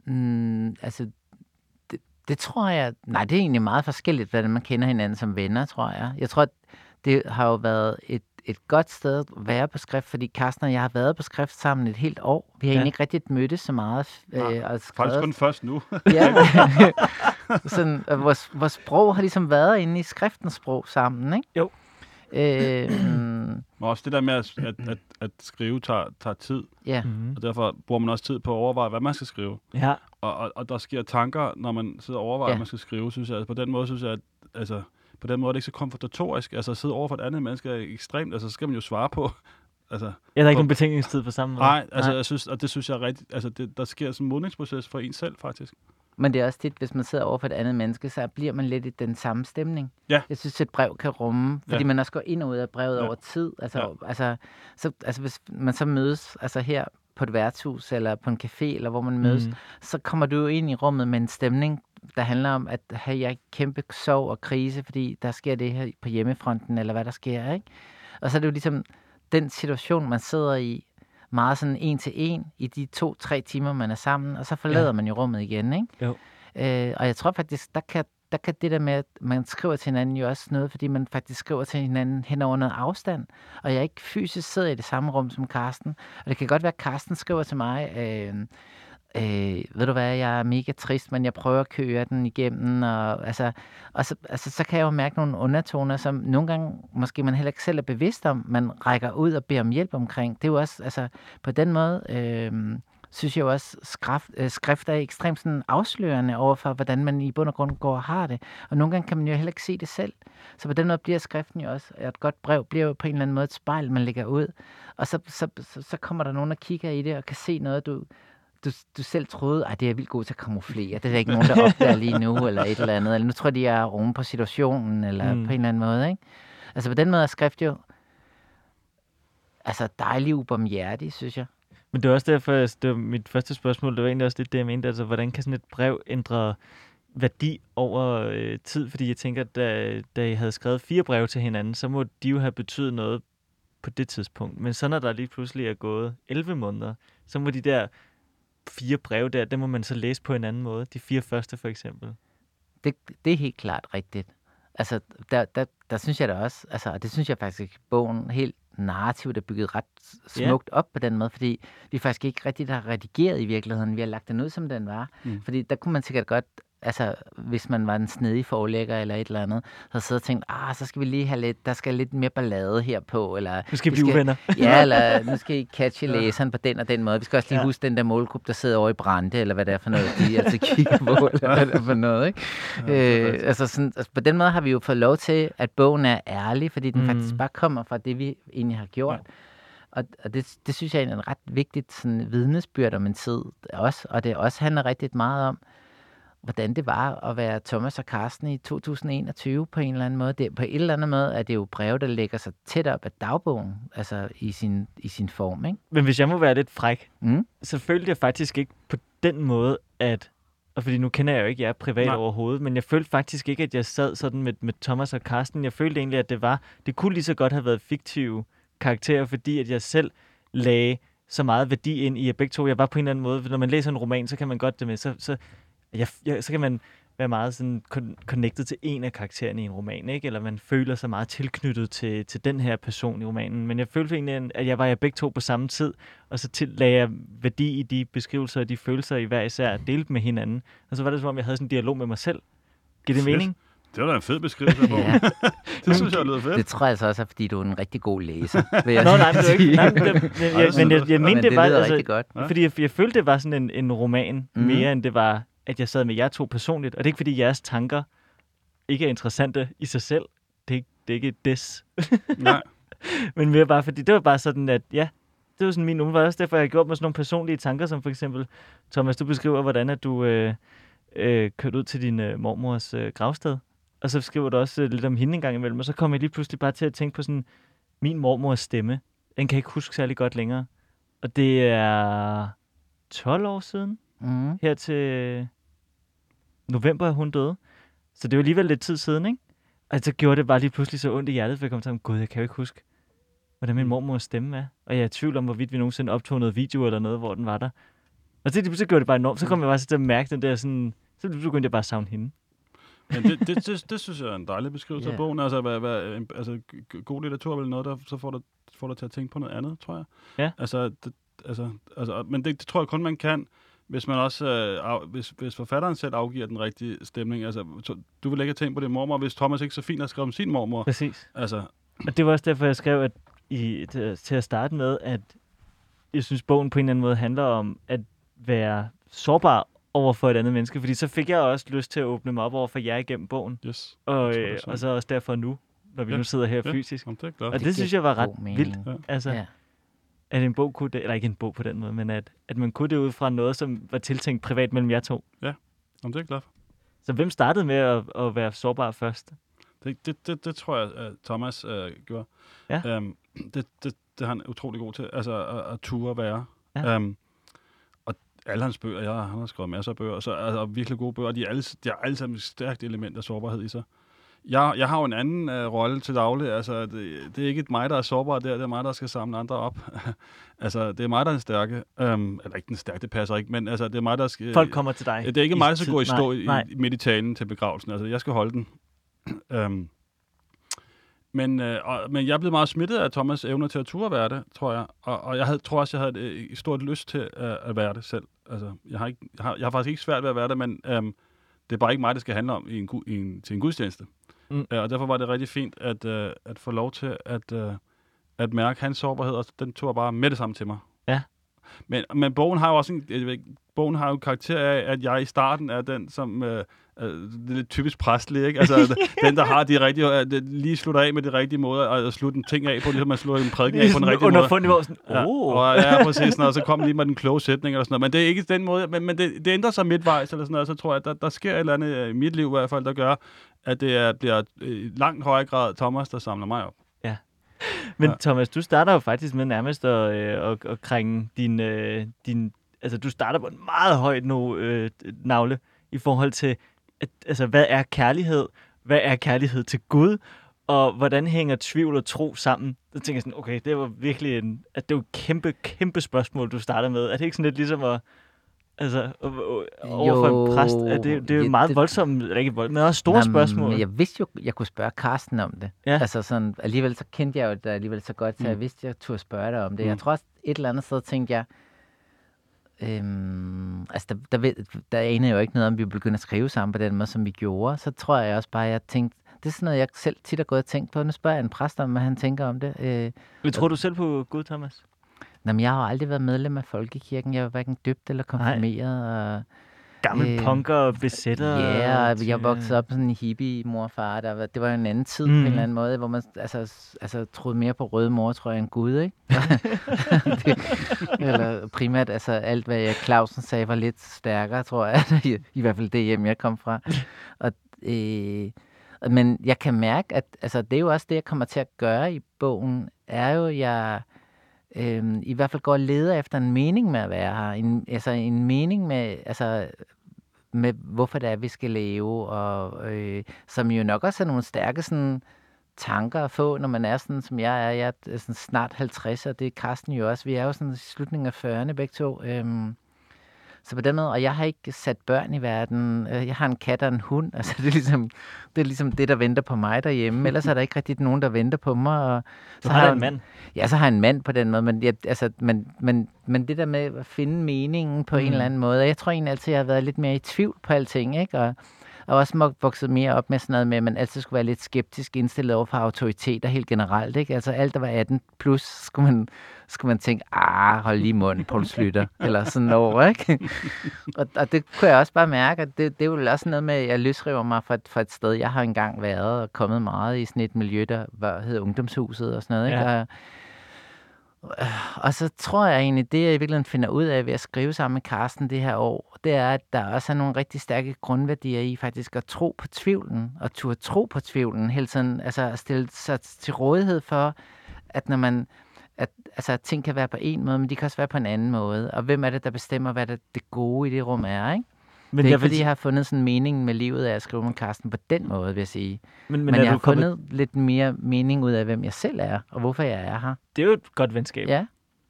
mm, altså, det, Det tror jeg... Nej, det er egentlig meget forskelligt, hvordan man kender hinanden som venner, tror jeg. Jeg tror, det har jo været et, et godt sted at være på skrift, fordi Carsten og jeg har været på skrift sammen et helt år. Vi har Ja. ja. egentlig ikke rigtig mødtes så meget. Øh, og Faktisk kun først nu. (laughs) Ja. (laughs) sådan, vores, vores sprog har ligesom været inde i skriftens sprog sammen, ikke? Jo. (clears throat) Øh, Men også det der med, at, at, at, at skrive tager, tager tid, ja. Mm. og derfor bruger man også tid på at overveje, hvad man skal skrive. Ja, Og, og, og der sker tanker, når man sidder og overvejer, Ja. hvad man skal skrive, synes jeg. Altså, på den måde synes jeg, at altså, på den måde er det ikke så komfortatorisk. Altså at sidde over for et andet menneske er ekstremt. Altså, så skal man jo svare på. (laughs) Altså, ja der er ikke nogen betænkningstid på samme måde. nej, altså, jeg synes, og det synes jeg er rigtigt. Altså, det, der sker sådan en modningsproces for en selv, faktisk. Men det er også tit, hvis man sidder over for et andet menneske, så bliver man lidt i den samme stemning. Ja. Jeg synes, et brev kan rumme, fordi Ja. man også går ind og ud af brevet Ja. over tid. Altså, Ja. altså, så, altså, hvis man så mødes altså her på et værtshus, eller på en café, eller hvor man mødes, Mm. så kommer du jo ind i rummet med en stemning, der handler om, at have jeg kæmpe sorg og krise, fordi der sker det her på hjemmefronten, eller hvad der sker, ikke? Og så er det jo ligesom den situation, man sidder i, meget sådan en til en, i de to-tre timer, man er sammen, og så forlader Ja. man jo rummet igen, ikke? Jo. Øh, og jeg tror faktisk, der kan, der kan det der med, at man skriver til hinanden jo også noget, fordi man faktisk skriver til hinanden hen over noget afstand. Og jeg ikke fysisk sidder i det samme rum som Karsten. Og det kan godt være, at Karsten skriver til mig, øh, øh, ved du hvad, jeg er mega trist, men jeg prøver at køre den igennem. Og, altså, og så, altså, så kan jeg jo mærke nogle undertoner, som nogle gange måske man heller ikke selv er bevidst om, man rækker ud og beder om hjælp omkring. Det er jo også, altså på den måde... Øh, synes jeg jo også, skrift, øh, skrift er ekstremt sådan afslørende over for, hvordan man i bund og grund går og har det. Og nogle gange kan man jo heller ikke se det selv. Så på den måde bliver skriften jo også, et godt brev bliver jo på en eller anden måde et spejl, man lægger ud. Og så, så, så, så kommer der nogen, der kigger i det og kan se noget, du, du, du selv troede, at det er vildt god til at kamuflere. Det er der ikke nogen, der opdager lige nu, eller et eller andet. Eller nu tror de, jeg er rumme på situationen, eller Mm. på en eller anden måde. Ikke? Altså på den måde er skrift jo altså dejlig ubarmhjertig, synes jeg. Men det var også derfor, jeg- det var mit første spørgsmål, det var egentlig også lidt det, jeg mente, altså hvordan kan sådan et brev ændre værdi over øh, tid? Fordi jeg tænker, da, da I havde skrevet fire breve til hinanden, så må de jo have betydet noget på det tidspunkt. Men så når der lige pludselig er gået 11 måneder, så må de der fire breve der, dem må man så læse på en anden måde. De fire første for eksempel. det, det er helt klart rigtigt. Altså, der, der, der synes jeg da også, altså, og det synes jeg faktisk, at bogen helt narrativt er bygget ret smukt op på den måde, fordi vi faktisk ikke rigtig har redigeret i virkeligheden. Vi har lagt den ud, som den var. Mm. Fordi der kunne man sikkert godt, altså, hvis man var en snedig forlægger eller et eller andet, så siddet og tænkt, ah, så skal vi lige have lidt, der skal lidt mere ballade her på, eller Nu skal vi blive uvenner. Ja, (laughs) eller nu skal I catche læseren på den og den måde. Vi skal også lige Ja. ja. huske den der målgruppe, der sidder over i Brande, eller hvad det er for noget, de altid kigger på, (laughs) eller hvad det er for noget. Ikke? er øh, altså sådan, altså på den måde har vi jo fået lov til, at bogen er ærlig, fordi den mm. faktisk bare kommer fra det, vi egentlig har gjort. Ja. Og, og det, det synes jeg er en ret vigtigt sådan, vidnesbyrd om en tid også. Og det også handler rigtig meget om, hvordan det var at være Thomas og Carsten i 2021 på en eller anden måde. Det, på en eller anden måde er det jo breve, der lægger sig tæt op af dagbogen, altså i sin, i sin form. Ikke? Men hvis jeg må være lidt fræk, Mm? så følte jeg faktisk ikke på den måde, at... Og fordi nu kender jeg jo ikke jer privat Nej. Overhovedet, men jeg følte faktisk ikke, at jeg sad sådan med, med Thomas og Karsten. Jeg følte egentlig, at det var... Det kunne lige så godt have været fiktive karakterer, fordi at jeg selv lagde så meget værdi ind i jer begge to. Jeg var på en eller anden måde... Når man læser en roman, så kan man godt det med... Så, så, jeg, jeg, så kan man være meget sådan con- connected til en af karaktererne i en roman, ikke? Eller man føler sig meget tilknyttet til, til den her person i romanen. Men jeg følte egentlig, at jeg var jer begge to på samme tid, og så til, lagde jeg værdi i de beskrivelser og de følelser i hver især, og delte med hinanden. Og så var det som om, jeg havde sådan en dialog med mig selv. Giver det Fedt. mening? Det var da en fed beskrivelse af bogen. (laughs) Ja, Det synes jeg lyder fedt. det tror jeg altså også er, fordi du er en rigtig god læser. Vil jeg Nå, nej, men det var ikke... Nej, men, det, men, jeg, men jeg, jeg Men mente, det det var... Altså, rigtig godt. Fordi jeg, jeg følte, det var sådan en, en roman mm. Mere, end det var, at jeg sad med jer to personligt. Og det er ikke, fordi jeres tanker ikke er interessante i sig selv. Det er ikke, det er ikke et des. (laughs) Nej. Men mere bare fordi, det var bare sådan, at ja, det var sådan min umiddelbart også derfor, jeg gjort mig sådan nogle personlige tanker, som for eksempel, Thomas, du beskriver, hvordan at du øh, øh, kørte ud til din øh, mormors øh, gravsted. Og så skriver du også øh, lidt om hende en gang imellem, og så kom jeg lige pludselig bare til at tænke på sådan, min mormors stemme. Den kan jeg ikke huske særlig godt længere. Og det er 12 år siden, Mm. her til november, er hun døde. Så det er jo alligevel lidt tid siden, ikke? Og så gjorde det bare lige pludselig så ondt i hjertet, for jeg kom til, gud, jeg kan jo ikke huske, hvordan min mormors stemme er. Og jeg er i tvivl om, hvorvidt vi nogensinde optog noget video eller noget, hvor den var der. Og så, så gjorde det bare enormt. Så kom jeg bare til at mærke den der sådan Så begyndte jeg bare at savne hende. Men det, det, det, det, synes jeg er en dejlig beskrivelse Ja. af bogen. Altså, hvad, hvad, altså god litteratur er vel noget, der så får dig, får dig til at tænke på noget andet, tror jeg. Ja. Altså, det, altså, altså, men det, det tror jeg kun, man kan, hvis man også, øh, af, hvis, hvis forfatteren selv afgiver den rigtige stemning. Altså, så, du vil ikke have tænkt på din mormor, hvis Thomas ikke så fint har skrevet om sin mormor. Præcis. Altså, Og det var også derfor, jeg skrev at i, til, til at starte med, at jeg synes, bogen på en eller anden måde handler om at være sårbar over for et andet menneske. Fordi så fik jeg også lyst til at åbne mig op over for jer igennem bogen. yes. Og, tror, det er øh, og så også derfor nu, når vi Ja. nu sidder her Ja. fysisk. Jamen, det. Og Det det, synes jeg var ret vildt. Ja. Altså, Ja. At en bog kunne det, eller ikke en bog på den måde, men at, at man kunne det ud fra noget, som var tiltænkt privat mellem jer to. Jamen, det er klart. Så hvem startede med at, at være sårbar først? Det, det, det, det tror jeg, at Thomas øh, gjorde. Ja. Øhm, det, det, det er han utrolig god til, altså at, at ture være. Ja. Øhm, og alle hans bøger, jeg, han har skrevet masser af bøger, så, altså, og virkelig gode bøger, de er alle, de har alle sammen et stærkt element af sårbarhed i sig. Jeg, jeg har jo en anden øh, rolle til daglig, altså det, det er ikke mig, der er sårbar der, det er mig, der skal samle andre op. (laughs) altså, det er mig, der er den stærke. Øhm, eller ikke den stærke, det passer ikke, men altså, det er mig, der skal... Folk kommer til dig. Det er ikke mig, der skal tid- gå i stå nej, i, nej. midt i talen til begravelsen. Altså, jeg skal holde den. (clears throat) øhm. Men, øh, og, men jeg er blevet meget smittet af Thomas' evner til at ture være det, tror jeg. Og, og jeg havde, tror også, jeg havde et, et stort lyst til at, at være det selv. Altså, jeg, har ikke, jeg, har, jeg har faktisk ikke svært ved at være det, men øhm, det er bare ikke mig, det skal handle om i en, i en, til en gudstjeneste. Mm. Øh, og derfor var det rigtig fint at, øh, at få lov til at, øh, at mærke hans sårbarhed, og den tog bare med det samme til mig. Ja. Men, men bogen har jo også en, jeg ved bogen har jo karakter af, at jeg i starten er den, som øh, øh, det er lidt typisk præstelig, ikke? Altså, (laughs) den, der har de rigtige, øh, lige slutter af med de rigtige måder, og slutte en ting af på, ligesom man slutter en prædiken af på den rigtige måde. Underfundig måde. Sådan, Ja, oh. og ja, præcis, sådan, og så kom lige med den kloge sætning eller sådan noget. Men det er ikke den måde, men, men det, det ændrer sig midtvejs eller sådan noget, så tror jeg, at der, der sker et eller andet øh, i mit liv i hvert fald, der gør, at det er, bliver i langt højere grad Thomas, der samler mig op. (laughs) Men Ja. Thomas, du starter jo faktisk med nærmest at, øh, at, at krænge din, øh, din... Altså, du starter på en meget højt no, øh, navle i forhold til, at, altså, hvad er kærlighed? Hvad er kærlighed til Gud? Og hvordan hænger tvivl og tro sammen? Så tænker jeg sådan, okay, det var virkelig en, at det var et kæmpe, kæmpe spørgsmål, du starter med. Er det ikke sådan lidt ligesom at, altså, o- o- over for en Jo, præst? Er det, det er jo ja, meget det- voldsomt, eller ikke voldsomt, men også store Nå, spørgsmål. Men jeg vidste jo, jeg kunne spørge Carsten om det. Ja. Altså sådan, alligevel så kendte jeg jo det alligevel så godt, så Mm. jeg vidste, jeg turde spørge dig om det. Mm. Jeg tror også, et eller andet sted tænkte jeg, øhm, altså der, der, ved, der anede jeg jo ikke noget om, vi begyndte at skrive sammen på den måde, som vi gjorde. Så tror jeg også bare, jeg tænkte, det er sådan noget, jeg selv tit har gået og tænkt på. Nu spørger jeg en præst om, hvad han tænker om det. Øh, Men tror du selv på Gud, Thomas? Nå, men jeg har aldrig været medlem af Folkekirken. Jeg var hverken døbt eller konfirmeret. Og, Gammel Øh, punker og besætter? ja, og og jeg voksede op sådan en hippie morfar. Der var, det var jo en anden tid mm. på en eller anden måde, hvor man altså, altså, troede mere på røde mor, tror jeg, end Gud, ikke? (laughs) det, eller primært, altså alt, hvad jeg, Clausen sagde, var lidt stærkere, tror jeg. (laughs) I, I hvert fald det hjem, jeg kom fra. Og, øh, men jeg kan mærke, at altså, det er jo også det, jeg kommer til at gøre i bogen, er jo, jeg øh, i hvert fald går og leder efter en mening med at være her. En, altså en mening med, altså, med, hvorfor det er, vi skal leve, og øh, som jo nok også er nogle stærke sådan, tanker at få, når man er sådan, som jeg er. Jeg er sådan snart 50, og det er Karsten jo også. Vi er jo sådan i slutningen af 40'erne begge to. Øhm, så på den måde, og jeg har ikke sat børn i verden. Øh, Jeg har en kat og en hund. (laughs) Altså, det, er ligesom, det er ligesom det, der venter på mig derhjemme. (laughs) Ellers er der ikke rigtig nogen, der venter på mig. Og Du så har jeg da en mand. Ja, så har jeg en mand på den måde, men, jeg, altså, men, men, men det der med at finde meningen på mm. en eller anden måde, jeg tror egentlig altid, jeg har været lidt mere i tvivl på alting, ikke? Og, og også vokset mere op med sådan noget med, at man altid skulle være lidt skeptisk indstillet over for autoriteter helt generelt, ikke? Altså alt, der var 18 plus, skulle man, skulle man tænke, ah, hold lige mund, Poul Slytter, eller sådan noget, ikke? (laughs) og, og det kunne jeg også bare mærke, at det, det er jo også noget med, at jeg løsriver mig fra, fra et sted, jeg har engang været og kommet meget i sådan et miljø, der var, hed Ungdomshuset og sådan noget, ikke? Ja. Og, og så tror jeg egentlig, det jeg i virkeligheden finder ud af ved at skrive sammen med Carsten det her år, det er, at der også er nogle rigtig stærke grundværdier i faktisk at tro på tvivlen, og turde tro på tvivlen, hele tiden, altså at stille sig til rådighed for, at når man, at, altså, at ting kan være på en måde, men de kan også være på en anden måde. Og hvem er det, der bestemmer, hvad det, det gode i det rum er, ikke? Men det er jeg ikke, fordi jeg har fundet sådan meningen med livet af at skrive med Carsten på den måde, vil jeg sige. Men, Men, men, jeg har kommet, fundet lidt mere mening ud af, hvem jeg selv er, og hvorfor jeg er her. det er jo et godt venskab. Ja,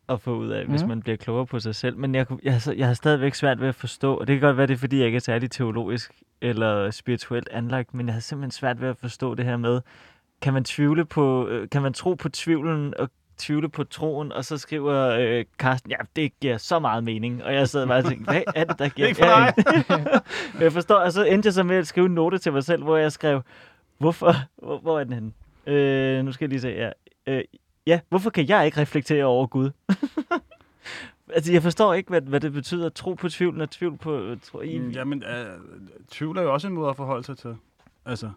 at få ud af, hvis Mhm. man bliver klogere på sig selv. Men jeg, jeg, jeg har stadigvæk svært ved at forstå, og det kan godt være, det er, fordi jeg ikke er særlig teologisk eller spirituelt anlagt, men jeg har simpelthen svært ved at forstå det her med, kan man tvivle på, øh, kan man tro på tvivlen og tvivle på troen, og så skriver øh, Carsten, ja, det giver så meget mening. Og jeg sad bare og tænkte, hvad er det, der (laughs) giver Ikke for dig. (laughs) Jeg forstår, og så endte jeg så med at skrive en note til mig selv, hvor jeg skrev, hvorfor, hvor, hvor er den henne? Øh, nu skal jeg lige se, ja. Øh, ja, hvorfor kan jeg ikke reflektere over Gud? (laughs) altså, jeg forstår ikke, hvad, hvad det betyder at tro på tvivlen og tvivl på... øh, Tro, i, Mm, Jamen, øh, tvivl er jo også en måde at forholde sig til. Altså,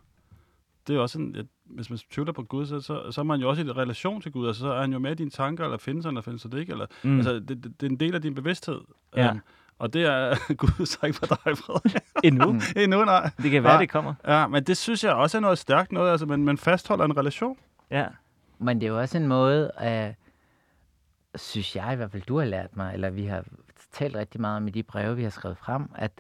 det er også en, at hvis man tvivler på Gud, så, så, så er man jo også i relation til Gud. Altså, så er han jo med i dine tanker, eller findes han, eller findes det ikke. Eller, mm. Altså, det, det, det, er en del af din bevidsthed. Ja. Øhm, og det er (laughs) Gud så ikke for dig, Frederik. endnu. Mm. (laughs) Endnu, nej. Det kan være, Nej. det kommer. Ja, men det synes jeg også er noget stærkt noget. Altså, man, man fastholder en relation. Ja. Men det er jo også en måde, at, synes jeg i hvert fald, du har lært mig, eller vi har talt rigtig meget om i de breve, vi har skrevet frem, at,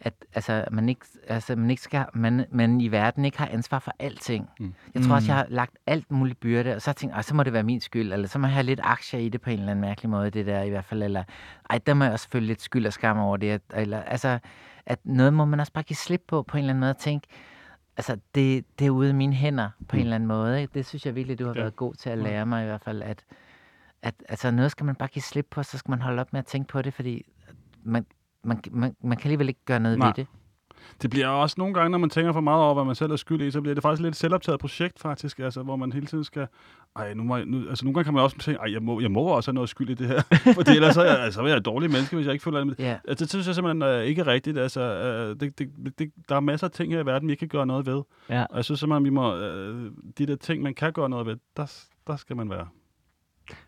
at altså, man, ikke, altså, man, ikke skal, man, man i verden ikke har ansvar for alting. Mm. Jeg tror også, Mm. jeg har lagt alt muligt byrde, og så har jeg tænkt, "Ej, så må det være min skyld, eller så må jeg have lidt aktier i det på en eller anden mærkelig måde, det der i hvert fald, eller ej, der må jeg også føle lidt skyld og skam over det, eller altså, at noget må man også bare give slip på, på en eller anden måde, og tænke, altså, det, det er ude af mine hænder, på en eller anden måde, ikke? Det synes jeg virkelig, du har Ja. været god til at lære mig i hvert fald, at, at altså, noget skal man bare give slip på, så skal man holde op med at tænke på det, fordi man, man, man, man kan alligevel ikke gøre noget Nej. ved det. Det bliver også nogle gange, når man tænker for meget over, hvad man selv er skyld i, så bliver det faktisk lidt et selvoptaget projekt, faktisk, altså, hvor man hele tiden skal... Ej, nu må jeg, nu, altså, nogle gange kan man også tænke, ej, jeg må, jeg må også have noget skyld i det her, (laughs) fordi ellers så er jeg, altså, så er jeg et dårligt menneske, hvis jeg ikke føler det. Ja. Altså, det synes jeg simpelthen øh, ikke er rigtigt. Altså, øh, det, det, det, der er masser af ting her i verden, vi ikke kan gøre noget ved. Ja. Og jeg synes simpelthen, vi må... Øh, de der ting, man kan gøre noget ved, der, der skal man være.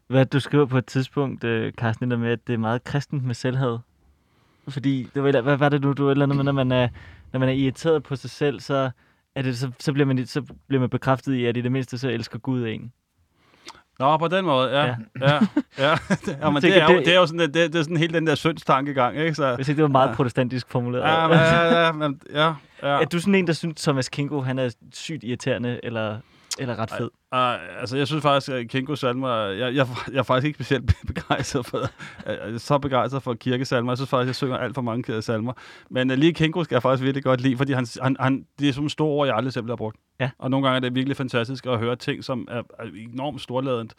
Hvad du skriver på et tidspunkt, Carsten, der med, at det er meget kristent med selvhed. Fordi, det var, hvad var det nu, du et eller andet med, når man er, når man er irriteret på sig selv, så, er det, så, så, bliver man, så bliver man bekræftet i, at i det mindste så elsker Gud en. Nå, på den måde, ja. Ja. Ja, ja. (laughs) (laughs) ja. men det er, jo, det- det er jo sådan, det, det er sådan hele den der syndstankegang, ikke? Så, Hvis ikke det var meget Ja. protestantisk formuleret. ja, men, ja, ja, ja, ja. (laughs) Er du sådan en, der synes, Thomas Kingo, han er sygt irriterende, eller, eller ret fed? Uh, altså, jeg synes faktisk, at Kinko salmer, jeg, jeg, jeg er faktisk ikke specielt (laughs) begejstret for, uh, så begejstret for kirkesalmer. Jeg synes faktisk, jeg synger alt for mange øh, salmer. Men uh, lige Kinko skal jeg faktisk virkelig godt lide, fordi han, han, han, det er sådan store ord, jeg aldrig selv har brugt. Ja. Og nogle gange er det virkelig fantastisk at høre ting, som er, er enormt storladent,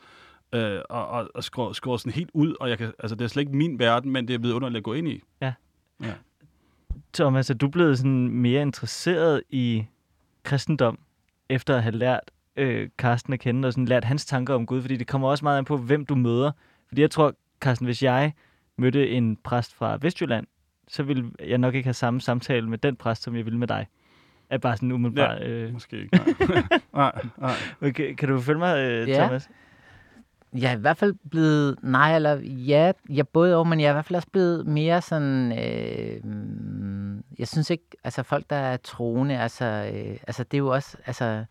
uh, og, og, og skår, skår sådan helt ud, og jeg kan, altså, det er slet ikke min verden, men det er vidunderligt at gå ind i. Thomas, er du blevet sådan mere interesseret i kristendom, efter at have lært øh, Carsten at kende, og sådan lært hans tanker om Gud? Fordi det kommer også meget an på, hvem du møder. Fordi jeg tror, Carsten, hvis jeg mødte en præst fra Vestjylland, så ville jeg nok ikke have samme samtale med den præst, som jeg ville med dig. Er bare sådan umiddelbart. Øh, Måske ikke. Nej, (laughs) nej. nej. okay, kan du følge mig, øh, Ja. Thomas? Jeg er i hvert fald blevet, nej, eller ja, jeg både over, men jeg er i hvert fald også blevet mere sådan, øh, mm, jeg synes ikke, altså folk, der er troende, altså, øh, altså det er jo også, altså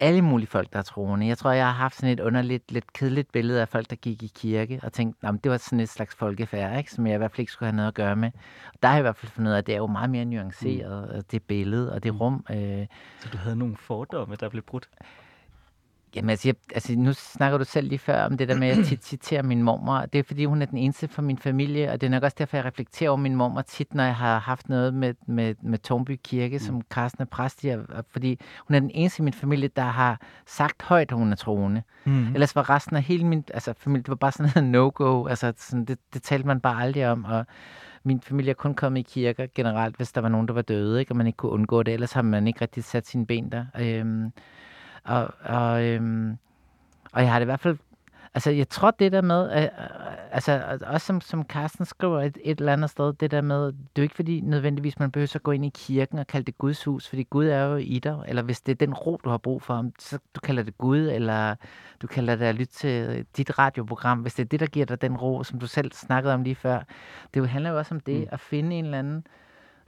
alle mulige folk, der er troende. Jeg tror, jeg har haft sådan et underligt, lidt kedeligt billede af folk, der gik i kirke, og tænkte, "Nå, men det var sådan et slags folkefærd, ikke? som jeg i hvert fald ikke skulle have noget at gøre med. Og der har jeg i hvert fald fundet ud af, at det er jo meget mere nuanceret, mm. det billede og det rum. Øh, Så du havde nogle fordomme, der blev brudt? Jamen, altså, jeg, altså, nu snakker du selv lige før om det der med, at jeg tit citerer min mormor. Det er, fordi hun er den eneste fra min familie, og det er nok også derfor, jeg reflekterer over min mormor tit, når jeg har haft noget med, med, med Tornby Kirke, som Carsten er præst i, og- og fordi hun er den eneste i min familie, der har sagt højt, at hun er troende. Mm. Ellers var resten af hele min altså, familie, det var bare sådan en (laughs) no-go. Altså, sådan, det, det talte man bare aldrig om, og min familie er kun kommet i kirker generelt, hvis der var nogen, der var døde, ikke? og man ikke kunne undgå det. Ellers har man ikke rigtig sat sine ben der. Øhm, og, og, øhm, og jeg har det i hvert fald... Altså, jeg tror det der med... Øh, øh, altså, også som, som Carsten skriver et, et eller andet sted, det der med... Det er jo ikke fordi nødvendigvis, man behøver så gå ind i kirken og kalde det Guds hus, fordi Gud er jo i dig. Eller hvis det er den ro, du har brug for, så du kalder det Gud, eller du kalder det at lytte til dit radioprogram, hvis det er det, der giver dig den ro, som du selv snakkede om lige før. Det jo handler jo også om det, mm. at finde en eller anden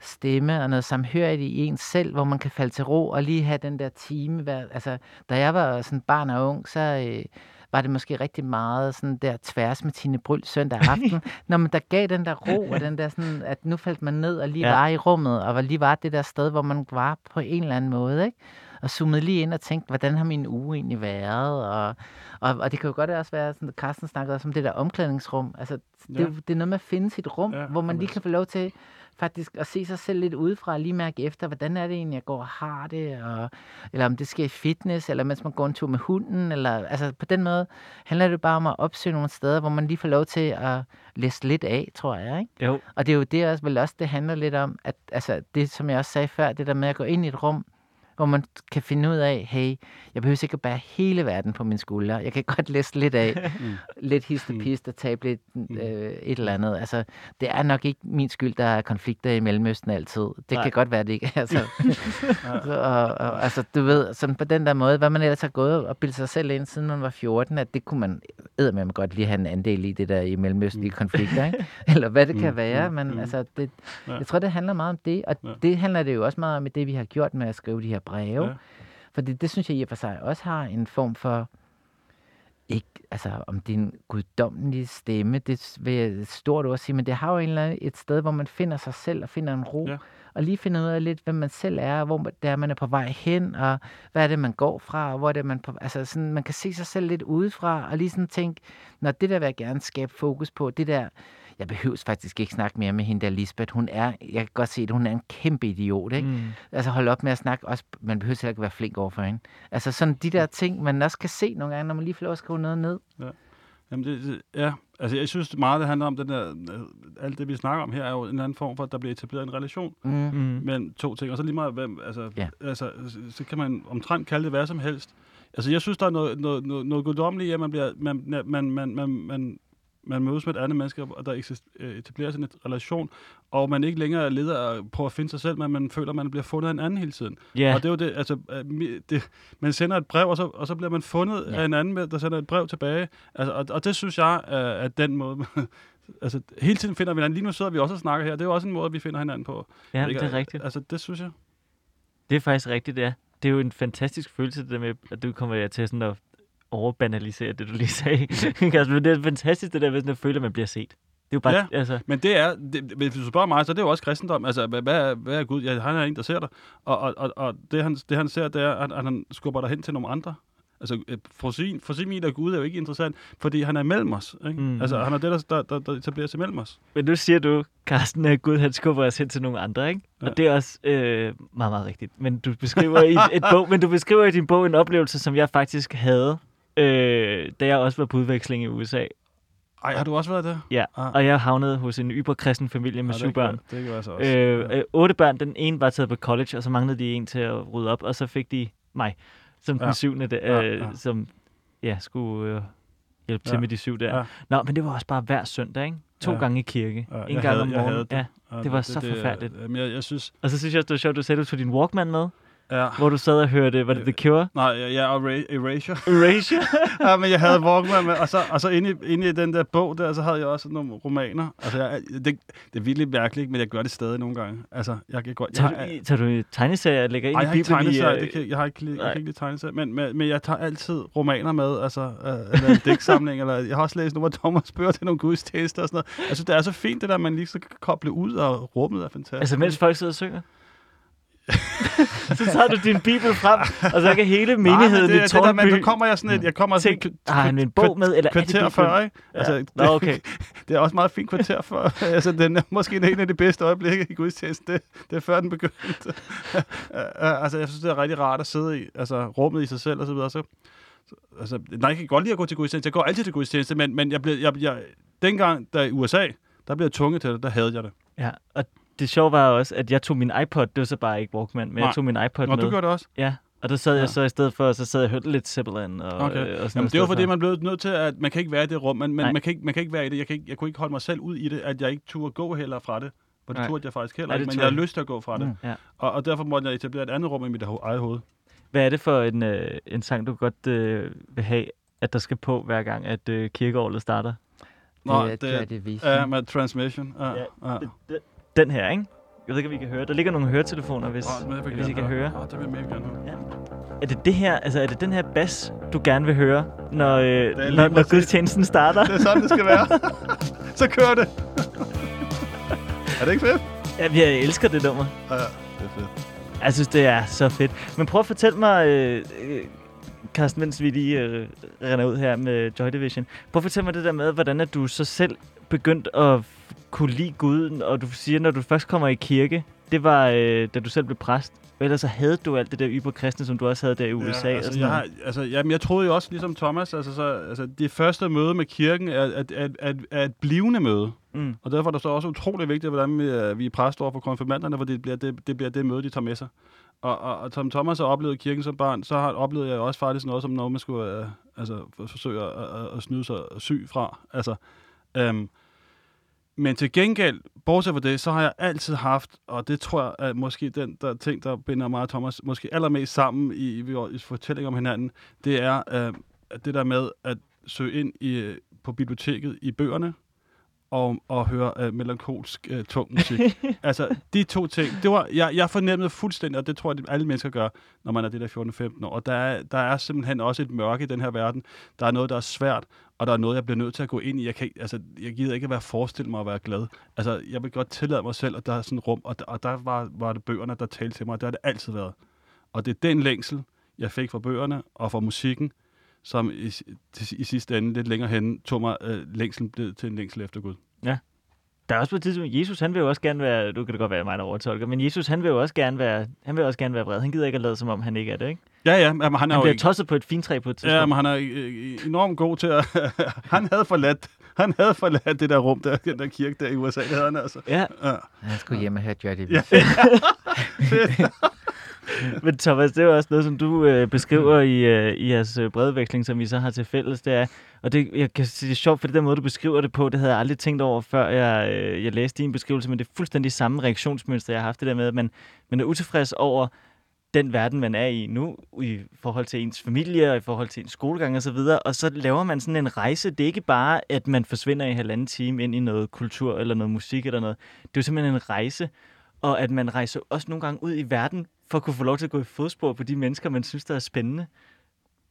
stemme og noget samhørighed i ens selv, hvor man kan falde til ro og lige have den der time. Hver, altså, da jeg var sådan barn og ung, så øh, var det måske rigtig meget sådan der tværs med Tine Bryl søndag aften, (laughs) når man der gav den der ro, og den der sådan, at nu faldt man ned og lige Ja. var i rummet, og var lige var det der sted, hvor man var på en eller anden måde, ikke? Og zoomede lige ind og tænkte, hvordan har min uge egentlig været? Og, og, og det kan jo godt også være, sådan, Carsten snakkede også om det der omklædningsrum. Altså, det, Ja. er det er noget med at finde sit rum, Ja, hvor man lige kan få lov til faktisk at se sig selv lidt udefra, lige mærke efter, hvordan er det egentlig, jeg går og har det, og, eller om det sker i fitness, eller mens man går en tur med hunden, eller altså på den måde handler det bare om at opsøge nogle steder, hvor man lige får lov til at læse lidt af, tror jeg, ikke? Jo, Og det er jo det også, vel også, det handler lidt om, at altså, det, som jeg også sagde før, det der med at gå ind i et rum, hvor man kan finde ud af, hey, jeg behøver ikke at bære hele verden på mine skuldre. Jeg kan godt læse lidt af, (laughs) Mm. lidt histepist og tabe lidt øh, et eller andet. Altså, det er nok ikke min skyld, der er konflikter i Mellemøsten altid. Det Nej. Kan godt være, det ikke. (laughs) Altså, og, og, altså, du ved, sådan på den der måde, hvad man ellers har gået og bildet sig selv ind, siden man var 14, at det kunne man eddermame godt lige have en andel i det der i mellemøstlige konflikter, ikke? (laughs) Eller hvad det kan Mm, være, mm, men mm. altså, det, Ja. jeg tror, det handler meget om det, og Ja. det handler det jo også meget om i det, vi har gjort med at skrive de her breve. Ja. Fordi det synes jeg i og for sig også har en form for, ikke, altså om det er en guddommelig stemme, det vil jeg stort ord sige, men det har jo en eller anden, et sted, hvor man finder sig selv og finder en ro. Ja. Og lige finder ud af lidt, hvem man selv er, hvor det er, man er på vej hen, og hvad er det, man går fra, og hvor er det, man på, altså sådan, man kan se sig selv lidt udefra, og lige sådan tænke, når det der vil jeg gerne skabe fokus på, det der, jeg behøver faktisk ikke snakke mere med hende der Lisbeth. Hun er, jeg kan godt se, at hun er en kæmpe idiot, ikke? Mm. Altså hold op med at snakke, også, man behøver heller ikke være flink over for hende. Altså sådan de der ting, man også kan se nogle gange, når man lige får lov at skrive noget ned. Jamen det, det, ja, altså jeg synes meget, det handler om den der, øh, alt det vi snakker om her, er jo en eller anden form for, at der bliver etableret en relation Mm. Mm. mellem to ting, og så lige meget, hvem, altså, Ja. altså, så kan man omtrent kalde det hvad som helst. Altså jeg synes, der er noget, noget, noget, noget guddommeligt i, at man, bliver, man, man, man, man, man, man mødes med et andet menneske, og der øh, etableres en relation, og man ikke længere er leder og prøver at finde sig selv, men man føler, at man bliver fundet af en anden hele tiden. Ja, Og det er jo det, altså, øh, det, man sender et brev, og så, og så bliver man fundet. Ja. af en anden, med- der sender et brev tilbage. Altså, og, og det synes jeg er, er den måde, (laughs) altså hele tiden finder vi hinanden. Lige nu sidder vi også og snakker her, det er jo også en måde, vi finder hinanden på. ja Ikke? det er rigtigt. Altså, det synes jeg. Det er faktisk rigtigt, ja. Det er jo en fantastisk følelse, det der med, at du kommer til sådan at overbanalisere det, du lige sagde. (laughs) altså, men det er fantastisk, det der med sådan at føle, at man bliver set. Det er jo bare, Ja. altså, Men det er, det, hvis du spørger mig, så er det jo også kristendom. Altså, hvad, hvad, er, hvad er Gud? Ja, han er en, der ser dig. Og, og, og, og det, han, det, han ser, det er, at, at han skubber dig hen til nogle andre. Altså, øh, for sin, for sin af Gud er jo ikke interessant, fordi han er mellem os. Ikke? Mm. Altså, han er det, der, der, der, etablerer sig mellem os. men nu siger du, Carsten, at Gud han skubber os hen til nogle andre, ikke? Ja. Og det er også øh, meget, meget rigtigt. Men du beskriver i (laughs) et bog, men du beskriver i din bog en oplevelse, som jeg faktisk havde, øh, da jeg også var på udveksling i USA. Ej, har du også været der? Ja, Ah. og jeg havnede hos en yberkristen familie med Ja, syv det børn. Kan, det kan jeg så også. Øh, øh, otte børn. Den ene var taget på college, og så manglede de en til at rydde op, og så fik de mig som den Ja. syvende, der, Ja, øh, ja. som ja, skulle øh, hjælpe til Ja. med de syv der. Ja. Nå, men det var også bare hver søndag, ikke? To Ja. gange i kirke. Ja, en gang havde- om jeg havde morgenen. det. Ja. Det var så forfærdeligt. Jamen, jeg, jeg synes... Og så synes jeg også, det var sjovt, du sagde, at du tog din Walkman med, Ja. hvor du sad og hørte, var det The Cure? Nej, ja, og Ra- Erasure. (laughs) Erasure? (laughs) ja, men jeg havde Walkman med, og så, og så inde, i, inde i den der bog der, så havde jeg også nogle romaner. Altså, jeg, det, det er virkelig mærkeligt, men jeg gør det stadig nogle gange. Altså, jeg godt... tager, jeg, du, i- tager du tegneserier og lægger ind i jeg har ikke Bibelen? tegneserier, øh, det kan, jeg har ikke, jeg nej. kan ikke lide tegneserier, men, men, men jeg tager altid romaner med, altså, øh, eller en digtsamling, eller jeg har også læst nogle af Thomas bøger til nogle gudstjenester og sådan noget. Jeg synes, det er så fint, det der, man lige så kan koble ud, og rummet er fantastisk. Altså, mens folk sidder og synger? (laughs) så tager du din bibel frem, og så kan hele menigheden Nej, det, i det der, men Tårnby så kommer jeg sådan et, jeg kommer sådan tænk, et har han en bog med, eller er det kvarter før, ikke? Ja. Altså, Nå, okay. (laughs) det er også meget fint kvarter før. (laughs) altså, den er måske en af de bedste øjeblikke i gudstjenesten. Det, det er før den begyndte. uh, altså, jeg synes, det er rigtig rart at sidde i. Altså, rummet i sig selv og så videre. Så, så, altså, nej, jeg kan godt lide at gå til gudstjeneste. Jeg går altid til gudstjeneste, men, men jeg blev, jeg, jeg, dengang, der i USA, der blev jeg tvunget til det. Der havde jeg det. Ja, og det sjove var også, at jeg tog min iPod, det var så bare ikke Walkman, men Nej. jeg tog min iPod Nå, med. du gjorde det også? Ja, og der sad jeg Ja. så i stedet for, så sad jeg og hørte lidt Zeppelin og, Okay. øh, og sådan Jamen, det er jo stedet fordi, for. man blev nødt til, at man kan ikke være i det rum, men, Nej. men man, kan ikke, man kan ikke være i det. Jeg, kan ikke, jeg kunne ikke holde mig selv ud i det, at jeg ikke turde gå heller fra det. For det Nej. turde jeg faktisk heller ikke, men jeg har jeg. lyst til at gå fra det. Mm. Ja. Og, og derfor måtte jeg etablere et andet rum i mit ho- eget hoved. Hvad er det for en, øh, en sang, du godt øh, vil have, at der skal på hver gang, at øh, kirkeåret starter? Det, det, det er det vise. Ja, med transmission. Ja, Ja. ja. Den her, ikke? Jeg ved ikke, om I kan høre. Der ligger nogle høretelefoner, hvis, jeg vil hvis I kan høre. Åh, det vil jeg gerne høre. Er det det her, altså er det den her bas, du gerne vil høre, når, øh, når, når gudstjenesten starter? Det er sådan, det skal være. Så kører det. er det ikke fedt? Ja, jeg elsker det nummer. Ja, ja, det er fedt. Jeg synes, det er så fedt. Men prøv at fortælle mig, øh, øh, Carsten, mens vi lige øh, render ud her med Joy Division. Prøv at fortælle mig det der med, hvordan at du så selv begyndt at kunne lide Gud, og du siger, når du først kommer i kirke, det var, øh, da du selv blev præst. Og ellers så havde du alt det der yberkristne, som du også havde der i USA. Ja, og altså, sådan jeg, har, altså, jamen, jeg troede jo også, ligesom Thomas, altså, så, altså, det første møde med kirken er, er, er, er, er et blivende møde. Mm. Og derfor er det så også utrolig vigtigt, hvordan vi, er- vi er præst over for konfirmanderne, for det bliver det, det bliver det møde, de tager med sig. Og, og, og som Thomas har oplevet kirken som barn, så har oplevede jeg også faktisk noget, som noget, man skulle øh, altså, for- forsøge at, at, at snyde sig syg fra. Altså, øhm, men til gengæld, bortset fra det, så har jeg altid haft, og det tror jeg er måske den der ting, der binder mig og Thomas måske allermest sammen i, i vores fortælling om hinanden, det er øh, at det der med at søge ind i, på biblioteket i bøgerne, og, og høre øh, melankolsk øh, tung musik. (laughs) altså, de to ting, det var, jeg, jeg fornemmede fuldstændig, og det tror jeg, at alle mennesker gør, når man er det der 14-15 år. Og der er, der er simpelthen også et mørke i den her verden. Der er noget, der er svært, og der er noget, jeg bliver nødt til at gå ind i. Jeg, kan, altså, jeg gider ikke at være forestille mig at være glad. Altså, jeg vil godt tillade mig selv, at der er sådan et rum, og der, og der var, var det bøgerne, der talte til mig, og det har det altid været. Og det er den længsel, jeg fik fra bøgerne og fra musikken, som i, til, i sidste ende lidt længere hen tog mig øh, længselen blev til en længsel efter Gud. Der er også på et tidspunkt, Jesus han vil jo også gerne være, nu kan det godt være mig, der overtolker, men Jesus han vil jo også gerne være, han vil også gerne være vred. Han gider ikke at lade som om, han ikke er det, ikke? Ja, ja, men han er Han jo bliver ikke, tosset på et fintræ på et tidspunkt. ja, men han er øh, enormt god til at... (laughs) han havde forladt han havde forladt det der rum, der, den der kirke der i USA, det havde han altså. ja. Ja. Jeg skulle hjem og høre Joy Ja. (laughs) (laughs) (laughs) Men Thomas, det er jo også noget, som du øh, beskriver i, øh, i jeres øh, bredveksling, som vi så har til fælles. Det er, og det, jeg kan sige, det er sjovt, for det der måde, du beskriver det på, det havde jeg aldrig tænkt over, før jeg, øh, jeg læste din beskrivelse, men det er fuldstændig samme reaktionsmønster, jeg har haft det der med, at man, man er utilfreds over den verden, man er i nu, i forhold til ens familie og i forhold til ens skolegang og så videre, og så laver man sådan en rejse. Det er ikke bare, at man forsvinder i halvanden time ind i noget kultur eller noget musik eller noget. Det er jo simpelthen en rejse, og at man rejser også nogle gange ud i verden for at kunne få lov til at gå i fodspor på de mennesker, man synes, der er spændende.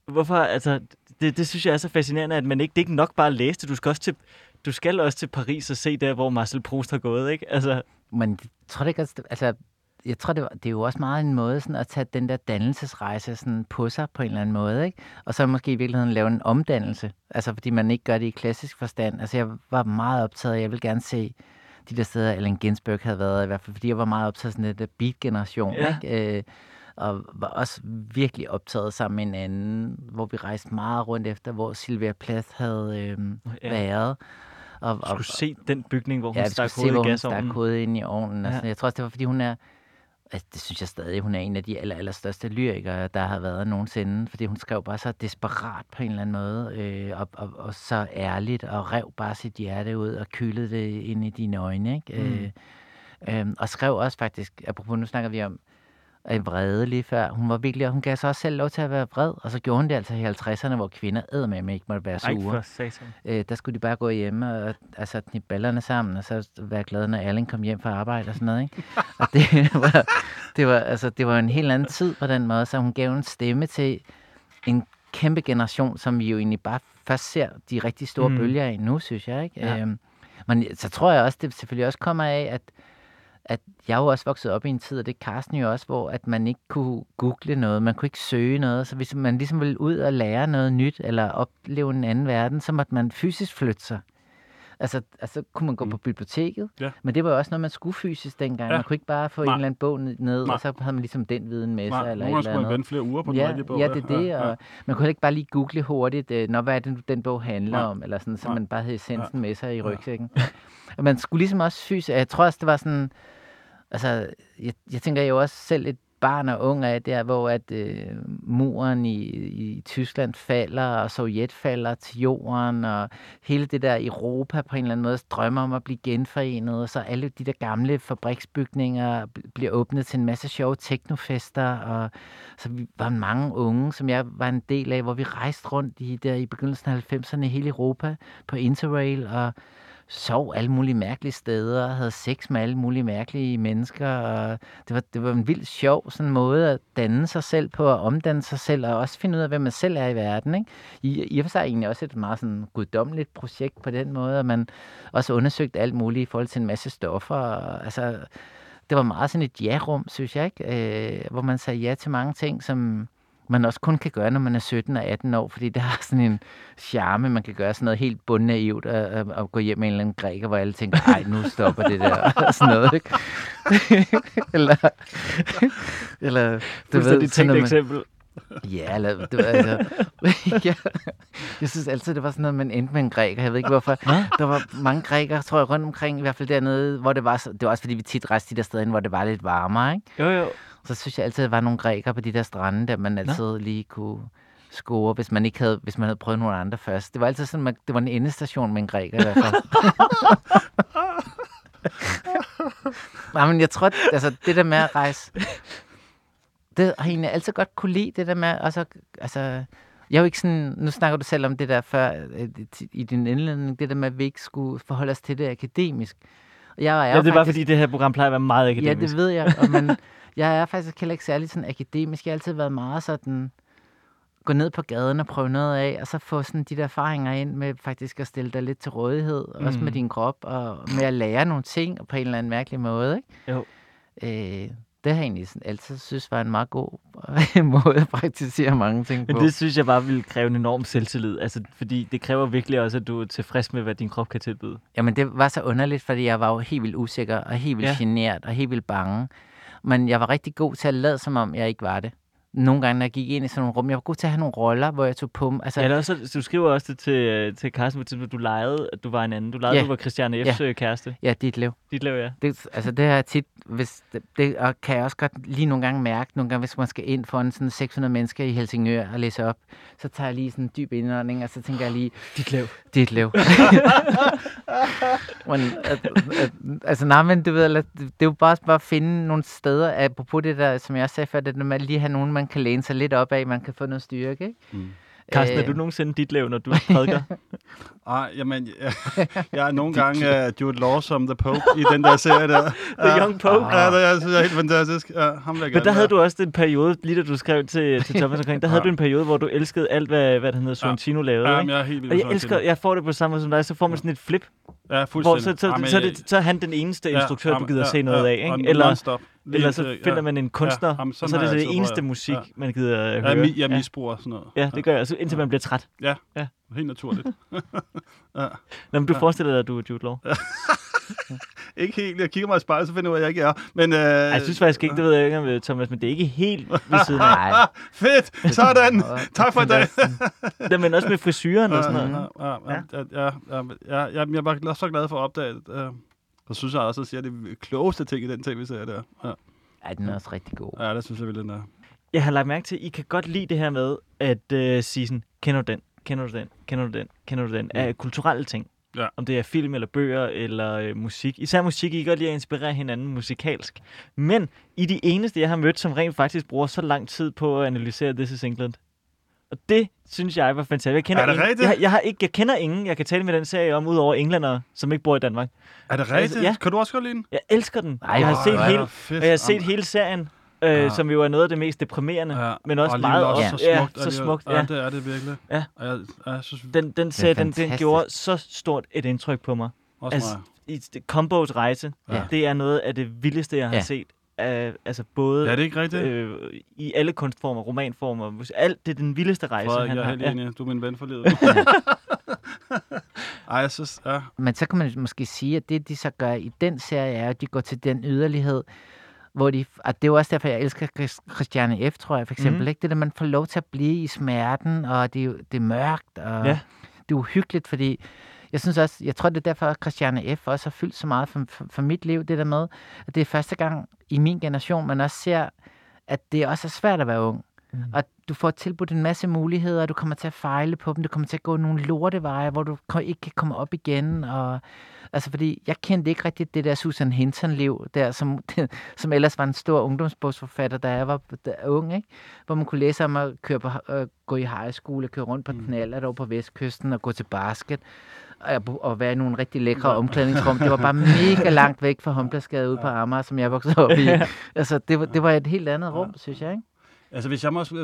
Hvorfor, altså, det, det synes jeg er så fascinerende, at man ikke, det er ikke nok bare at læse det. Du skal også til, du skal også til Paris og se der, hvor Marcel Proust har gået, ikke? Altså, Men jeg tror det ikke, også- altså, jeg tror, det, var, det er jo også meget en måde sådan, at tage den der dannelsesrejse sådan, på sig på en eller anden måde, ikke? Og så måske i virkeligheden lave en omdannelse, altså fordi man ikke gør det i klassisk forstand. Altså jeg var meget optaget, jeg vil gerne se de der steder, Allen Ginsberg havde været, i hvert fald fordi jeg var meget optaget af sådan den der beat-generation, Ja. ikke? Øh, og var også virkelig optaget sammen med en anden, hvor vi rejste meget rundt efter, hvor Sylvia Plath havde øh, Ja. været. Og, du skulle se den bygning, hvor hun Ja, stak skulle se, hvor hovedet i hun gasovnen. stak hovedet ind i ovnen. Altså, Ja. Jeg tror også, det var, fordi hun er... Altså, det synes jeg stadig, hun er en af de aller, allerstørste lyrikere, der har været nogensinde. Fordi hun skrev bare så desperat på en eller anden måde, øh, og, og, og så ærligt, og rev bare sit hjerte ud, og kylede det ind i dine øjne. Ikke? Mm. Øh, øh, og skrev også faktisk, apropos nu snakker vi om øh, vrede lige før, hun var virkelig, og hun gav sig også selv lov til at være vred, og så gjorde hun det altså i 50'erne, hvor kvinder eddermame ikke måtte være Ej, sure. satan. Øh, der skulle de bare gå hjemme og altså, knippe ballerne sammen, og så være glade, når Erling kom hjem fra arbejde og sådan noget. Ikke? (laughs) og det (laughs) var, det, var, altså, det var en helt anden tid på den måde, så hun gav en stemme til en kæmpe generation, som vi jo egentlig bare først ser de rigtig store mm. bølger af nu, synes jeg. Ikke? Ja. Øhm, men så tror jeg også, det selvfølgelig også kommer af, at at jeg jo også vokset op i en tid, og det er Carsten jo også, hvor at man ikke kunne google noget, man kunne ikke søge noget, så hvis man ligesom ville ud og lære noget nyt, eller opleve en anden verden, så måtte man fysisk flytte sig. Altså, altså kunne man gå Mm. på biblioteket, Ja. men det var jo også noget, man skulle fysisk dengang. Ja. Man kunne ikke bare få Nej. en eller anden bog ned, Nej. og så havde man ligesom den viden med sig, Nej, eller nogle gange skulle man vente flere uger på den Ja, rigtige bog. ja, det er det, Ja, ja. og man kunne ikke bare lige google hurtigt, øh, når hvad er det, den bog handler Nej. om, eller sådan, så Nej. man bare havde essensen med sig i Ja. rygsækken. Og man skulle ligesom også fysisk, jeg tror også, det var sådan, altså, jeg, jeg tænker jo også selv et barn og ung af der, hvor at øh, muren i, i Tyskland falder, og Sovjet falder til jorden, og hele det der Europa på en eller anden måde drømmer om at blive genforenet, og så alle de der gamle fabriksbygninger bliver åbnet til en masse sjove teknofester, og så vi var mange unge, som jeg var en del af, hvor vi rejste rundt i, der i begyndelsen af 90'erne i hele Europa på Interrail, og sov alle mulige mærkelige steder, og havde sex med alle mulige mærkelige mennesker. Og det, var, det var en vild sjov sådan måde at danne sig selv på, og omdanne sig selv, og også finde ud af, hvem man selv er i verden. Ikke? I, I og for sig egentlig også et meget sådan guddommeligt projekt på den måde, at man også undersøgte alt muligt i forhold til en masse stoffer. Og, altså, det var meget sådan et ja-rum, synes jeg, ikke? Øh, hvor man sagde ja til mange ting, som man også kun kan gøre, når man er 17 og 18 år, fordi det har sådan en charme, man kan gøre sådan noget helt bundnaivt og, og, gå hjem med en eller anden græker, hvor alle tænker, ej, nu stopper det der, og sådan noget, ikke? (laughs) eller, eller, du ved, sådan noget, eksempel. Ja, eller, det var, altså, (laughs) ja, jeg synes altid, det var sådan noget, man endte med en græker. Jeg ved ikke hvorfor. Hva? Der var mange grækere, tror jeg, rundt omkring, i hvert fald dernede, hvor det var, det var også fordi, vi tit rejste de der steder, hvor det var lidt varmere, ikke? Jo, jo så synes jeg altid, at der var nogle grækere på de der strande, der man altid Nå. lige kunne score, hvis man ikke havde, hvis man havde prøvet nogle andre først. Det var altid sådan, at det var en endestation med en græker i hvert fald. (laughs) Nej, men jeg tror, altså det der med at rejse, det har egentlig altid godt kunne lide, det der med, altså, altså jeg er jo ikke sådan, nu snakker du selv om det der før, øh, i din indledning, det der med, at vi ikke skulle forholde os til det akademisk. Jeg er ja, det er bare fordi, det her program plejer at være meget akademisk. Ja, det ved jeg, og man, (laughs) jeg er faktisk heller ikke særlig sådan akademisk. Jeg har altid været meget sådan, gå ned på gaden og prøve noget af, og så få sådan de der erfaringer ind med faktisk at stille dig lidt til rådighed, mm. også med mm. din krop, og med at lære nogle ting på en eller anden mærkelig måde. Ikke? Jo. Øh, det har jeg egentlig sådan altid synes var en meget god (laughs) måde at praktisere mange ting på. Men det synes jeg bare ville kræve en enorm selvtillid, altså, fordi det kræver virkelig også, at du er tilfreds med, hvad din krop kan tilbyde. Jamen det var så underligt, fordi jeg var jo helt vildt usikker, og helt vildt ja. genert, og helt vildt bange. Men jeg var rigtig god til at lade, som om jeg ikke var det nogle gange, når jeg gik ind i sådan nogle rum, jeg var god til at have nogle roller, hvor jeg tog på. Altså, ja, også, du skriver også det til, øh, til Carsten, at du legede, at du var en anden. Du legede, ja. du var Christiane F's ja. kæreste. Ja, dit liv. Dit liv, ja. Det, altså, det er tit, hvis, det, det, og kan jeg også godt lige nogle gange mærke, nogle gange, hvis man skal ind for en sådan 600 mennesker i Helsingør og læse op, så tager jeg lige sådan en dyb indånding, og så tænker jeg lige, dit liv. Dit liv. (laughs) men, at, at, altså, nej, men du ved, det er jo bare, bare at finde nogle steder, apropos det der, som jeg sagde før, det der med at lige have nogen, man kan læne sig lidt op af, man kan få noget styrke, ikke? Mm. Carsten, er du nogensinde dit liv, når du prædiker? Ej, (laughs) jamen, jeg, jeg er nogle gange uh, Jude Law som The Pope i den der serie der. (laughs) The Young Pope? Ja, det er, synes jeg er helt fantastisk. Ja, ham Men der havde du også en periode, lige da du skrev til, til (laughs) Thomas omkring, der havde du en periode, hvor du elskede alt, hvad, hvad det hedder, Sorrentino lavede. Ja, jeg er helt vildt Og jeg elsker, jeg får det på samme måde som dig, så får man sådan et flip. Ja, fuldstændig. Hvor, så, så, så, så, det, så er han den eneste instruktør, ja, du gider ja, se noget ja, af, ikke? Eller, eller så finder man en kunstner, ja, og så er det det eneste musik, man gider høre. Ja, jeg misbruger sådan noget. Ja, det gør jeg, altså, indtil man bliver træt. Ja, ja. helt naturligt. (laughs) ja. Nå, men du forestiller dig, at du er Jude Law? (laughs) ikke helt. Jeg kigger mig i spejlet, så finder jeg ud af, at jeg ikke er. Men, øh... Jeg synes faktisk ikke, det ved jeg ikke om Thomas, men det er ikke helt ved siden af. (laughs) Fedt! Sådan! tak for i dag! det, men også med frisyren og sådan noget. Ja, ja, ja, ja, ja, ja, jeg var så glad for at opdage det. Øh, så synes jeg også, at jeg det klogeste ting i den tv-serie der. Ja. ja, den er også rigtig god. Ja, det synes jeg virkelig, den er. Jeg har lagt mærke til, at I kan godt lide det her med at uh, sige sådan, kender du den, kender du den, kender du den, kender du den, af kulturelle ting. Ja. Om det er film eller bøger eller øh, musik. Især musik, I kan godt lide at inspirere hinanden musikalsk. Men I de eneste, jeg har mødt, som rent faktisk bruger så lang tid på at analysere This is England. Og det synes jeg var fantastisk. Jeg kender er det ingen, rigtigt? Jeg, jeg, har ikke, jeg kender ingen, jeg kan tale med den serie om, udover englænder, som ikke bor i Danmark. Er det rigtigt? Altså, ja. Kan du også godt lide den? Jeg elsker den. Ej, jeg har set, hele, og jeg har set hele serien øh, ja. som jo er noget af det mest deprimerende, ja. men også og meget også ja. så smukt. Ja, så smukt ja. ja, det er det virkelig. Ja. Jeg, jeg synes, den, den, serie, den, den gjorde så stort et indtryk på mig. Også altså, i Combos rejse, ja. det er noget af det vildeste, jeg har ja. set. Uh, altså både ja, det er ikke rigtigt. Øh, i alle kunstformer, romanformer, alt det er den vildeste rejse, Frederik, han jeg er helt enig. Ja. Du er min ven for livet. (laughs) Ej, jeg synes, ja. Men så kan man måske sige, at det, de så gør i den serie, er, at de går til den yderlighed, hvor de, og det er jo også derfor, jeg elsker Christiane F., tror jeg, for eksempel. Mm. Ikke? Det der, man får lov til at blive i smerten, og det, det er mørkt, og ja. det er uhyggeligt, fordi jeg synes også, jeg tror, det er derfor, at Christiane F. også har fyldt så meget for, for, for mit liv, det der med, at det er første gang i min generation, man også ser, at det også er svært at være ung. Mm. Og du får tilbudt en masse muligheder, og du kommer til at fejle på dem. Du kommer til at gå nogle lorteveje, hvor du ikke kan komme op igen. Og, altså, fordi jeg kendte ikke rigtig det der Susan Hinton-liv, der, som, (laughs) som ellers var en stor ungdomsbogsforfatter, da jeg var da, ung, ikke? hvor man kunne læse om at køre på, øh, gå i high school, og køre rundt på mm. knaller over på vestkysten og gå til basket og være i nogle rigtig lækre omklædningsrum. Det var bare (laughs) mega langt væk fra Humblesgade ude på Amager, som jeg voksede op i. Altså, det var, det var et helt andet rum, synes jeg, ikke? Altså, hvis jeg må uh,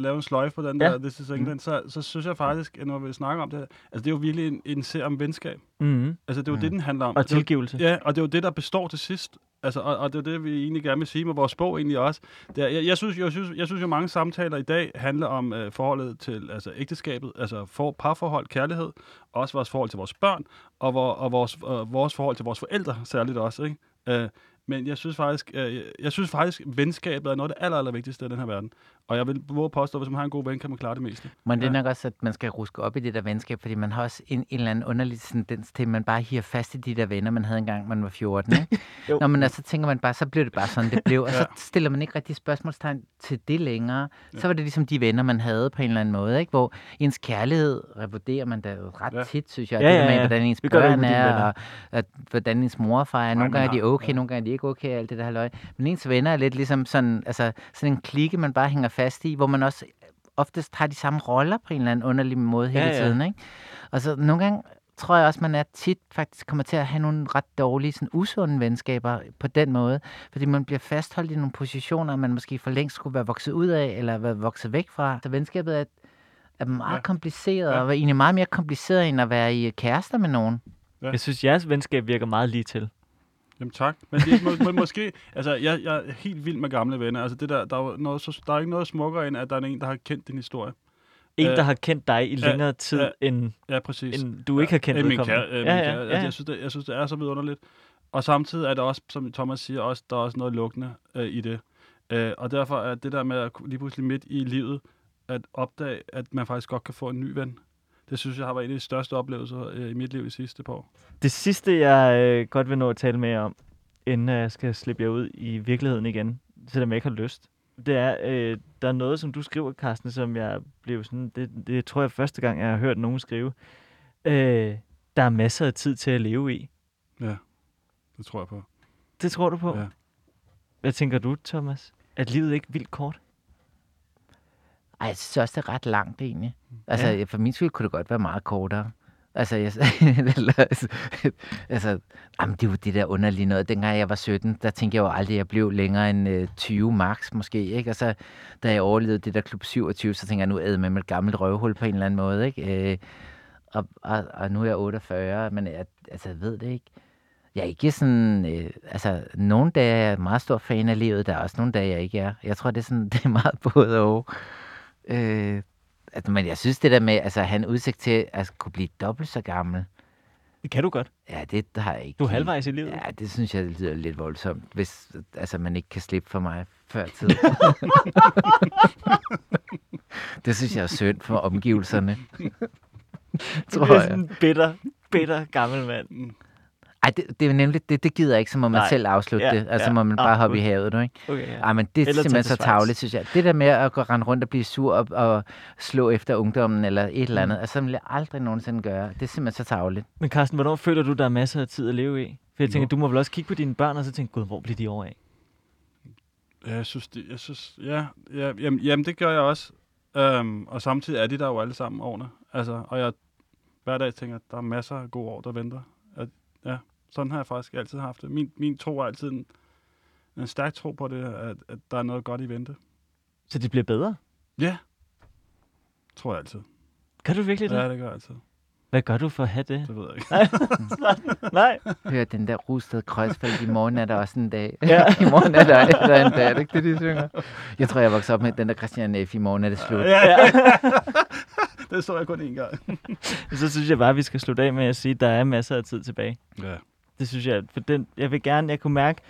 lave en sløjf på den Ja. der This is England, så, så synes jeg faktisk, at når vi snakker om det her, altså det er jo virkelig en, en serie om venskab. Mm-hmm. Altså, det er jo Mm. det, den handler om. Og tilgivelse. Ja, og det er jo det, der består til sidst. Altså, og, og det er det, vi egentlig gerne vil sige med vores bog egentlig også. Det er, jeg, jeg, synes, jeg, synes, jeg synes jo, mange samtaler i dag handler om øh, forholdet til altså ægteskabet, altså for, parforhold, kærlighed, også vores forhold til vores børn, og, vor, og vores, øh, vores forhold til vores forældre særligt også. Ikke? Øh, men jeg synes faktisk, øh, jeg, jeg synes faktisk, venskabet er noget af det aller, aller vigtigste i den her verden. Og jeg vil våge at påstå, at hvis man har en god ven, kan man klare det meste. Men det er Ja. nok også, at man skal ruske op i det der venskab, fordi man har også en, en eller anden underlig tendens til, at man bare hiver fast i de der venner, man havde engang, man var 14. Ikke? Når man så tænker man bare, så blev det bare sådan, det blev, og så Ja. stiller man ikke rigtig spørgsmålstegn til det længere. Så var det ligesom de venner, man havde på en eller anden måde, ikke? hvor ens kærlighed revurderer man da ret Ja. tit, synes jeg. Ja, det ja, der med, ja. hvordan ens det børn er, og at, hvordan ens mor og far er. Nogle gange er de okay, ja. nogle gange er de ikke okay, alt det der halløj. Men ens venner er lidt ligesom sådan, altså, sådan en klikke, man bare hænger fast i, hvor man også oftest har de samme roller på en eller anden underlig måde hele Ja, ja. tiden. Ikke? Og så nogle gange tror jeg også, man er tit faktisk kommer til at have nogle ret dårlige, sådan usunde venskaber på den måde. Fordi man bliver fastholdt i nogle positioner, man måske for længst skulle være vokset ud af, eller være vokset væk fra. Så venskabet er, er meget ja. Kompliceret, Ja. og er egentlig meget mere kompliceret, end at være i kærester med nogen. Ja. Jeg synes, jeres venskab virker meget lige til. Jamen tak. Men det må, må, måske, altså jeg, jeg er helt vild med gamle venner. Altså det der, der, er, noget, så, der er ikke noget smukkere, end at der er en, der har kendt din historie. En, Øh, der har kendt dig i ja, længere tid, ja. end, Ja, præcis. end du ikke har kendt Ja, vedkommende. kære, øh, ja, ja, kære. ja, Altså, jeg, synes, det, jeg synes, det er så vidunderligt. Og samtidig er der også, som Thomas siger, også, der er også noget lukkende øh, i det. Øh, og derfor er det der med at lige pludselig midt i livet, at opdage, at man faktisk godt kan få en ny ven. Det synes jeg har været en af de største oplevelser øh, i mit liv i sidste par år. Det sidste, jeg øh, godt vil nå at tale med jer om, inden jeg skal slippe jer ud i virkeligheden igen, selvom jeg ikke har lyst, det er, øh, der er noget, som du skriver, Carsten, som jeg blev sådan, det, det tror jeg første gang, jeg har hørt nogen skrive. Øh, der er masser af tid til at leve i. Det tror jeg på. Det tror du på? Ja. Hvad tænker du, Thomas? Er livet ikke vildt kort? Ej, jeg synes også, det er ret langt egentlig. Altså, Ja. for min skyld kunne det godt være meget kortere. Altså, jeg, (laughs) altså, jamen, det er jo det der underlige noget. Dengang jeg var 17, der tænkte jeg jo aldrig, at jeg blev længere end øh, 20 max måske, ikke? Og så, da jeg overlevede det der klub 27, så tænkte jeg, nu æder med med et gammelt røvhul på en eller anden måde, ikke? Øh, og, og, og, nu er jeg 48, men jeg, altså, jeg ved det ikke. Jeg er ikke sådan, øh, altså, nogle dage er jeg meget stor fan af livet, der er også nogle dage, jeg ikke er. Jeg tror, det er sådan, (laughs) det er meget både og. Øh, altså, men jeg synes det der med, altså, en udsigt til at kunne blive dobbelt så gammel, Det kan du godt. ja, det har jeg ikke. Du er halvvejs i livet. Ja, det synes jeg lyder lidt voldsomt, hvis altså, man ikke kan slippe for mig før tid. (laughs) det synes jeg er synd for omgivelserne. (laughs) Tror jeg. sådan en bitter, bitter gammel mand. Ej, det, det er jo nemlig, det, det gider jeg ikke, så må man Nej. selv afslutte Ja, det. Altså ja. må man Ah, bare hoppe i ud. havet, du, ikke? Okay, ja. Ej, men det er Eller simpelthen så tavligt, synes jeg. Det der med at gå rende rundt og blive sur og, og slå efter ungdommen eller et eller andet, altså, det vil jeg aldrig nogensinde gøre. Det er simpelthen så tavligt. Men Carsten, hvornår føler du, der er masser af tid at leve i? For jeg tænker, Nu. du må vel også kigge på dine børn, og så tænke, gud, hvor bliver de over af? Ja, jeg synes, det, jeg synes ja, ja jamen, jamen, det gør jeg også. Um, og samtidig er de der jo alle sammen årene. Altså, og jeg hver dag tænker, at der er masser af gode år, der venter. Ja, sådan har jeg faktisk altid haft det. Min, min tro er altid en, en stærk tro på det, at, at der er noget godt i vente. Så det bliver bedre? Ja, tror jeg altid. Gør du virkelig det? Ja, det gør jeg altid. Hvad gør du for at have det? Det ved jeg ikke. (laughs) Nej. (laughs) Hør den der Rusted Kreuzfeldt, i morgen er der også en dag. Ja. (laughs) I morgen er der, er der en dag, er det ikke det, de synger? Jeg tror, jeg voksede op med den der Christian F. I morgen er det slut. Ja, ja. det så jeg kun én gang. Så synes jeg bare, at vi skal slutte af med at sige, at der er masser af tid tilbage. Ja. Det synes jeg, for den, jeg vil gerne, jeg kunne mærke,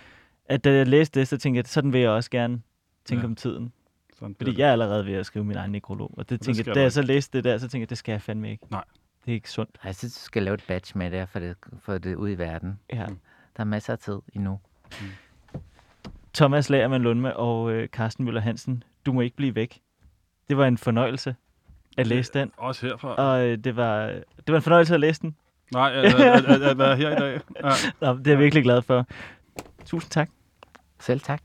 at da jeg læste det, så tænkte jeg, sådan vil jeg også gerne tænke Ja. om tiden. Sådan Fordi jeg er allerede ved at skrive min egen nekrolog. Og det tænkte skal jeg, da jeg så læste det der, så tænkte jeg, det skal jeg fandme ikke. Nej. Det er ikke sundt. Jeg synes, du skal lave et batch med det, for det, for det ud i verden. Ja. Der er masser af tid endnu. Thomas Lagermann Lundme og øh, Carsten Møller Hansen, du må ikke blive væk. Det var en fornøjelse at læse den. Også herfra. Og øh, det var, det var en fornøjelse at læse den. Nej, at, at, at, at være her i dag. Ja. Nå, det er jeg virkelig glad for. Tusind tak. Selv tak.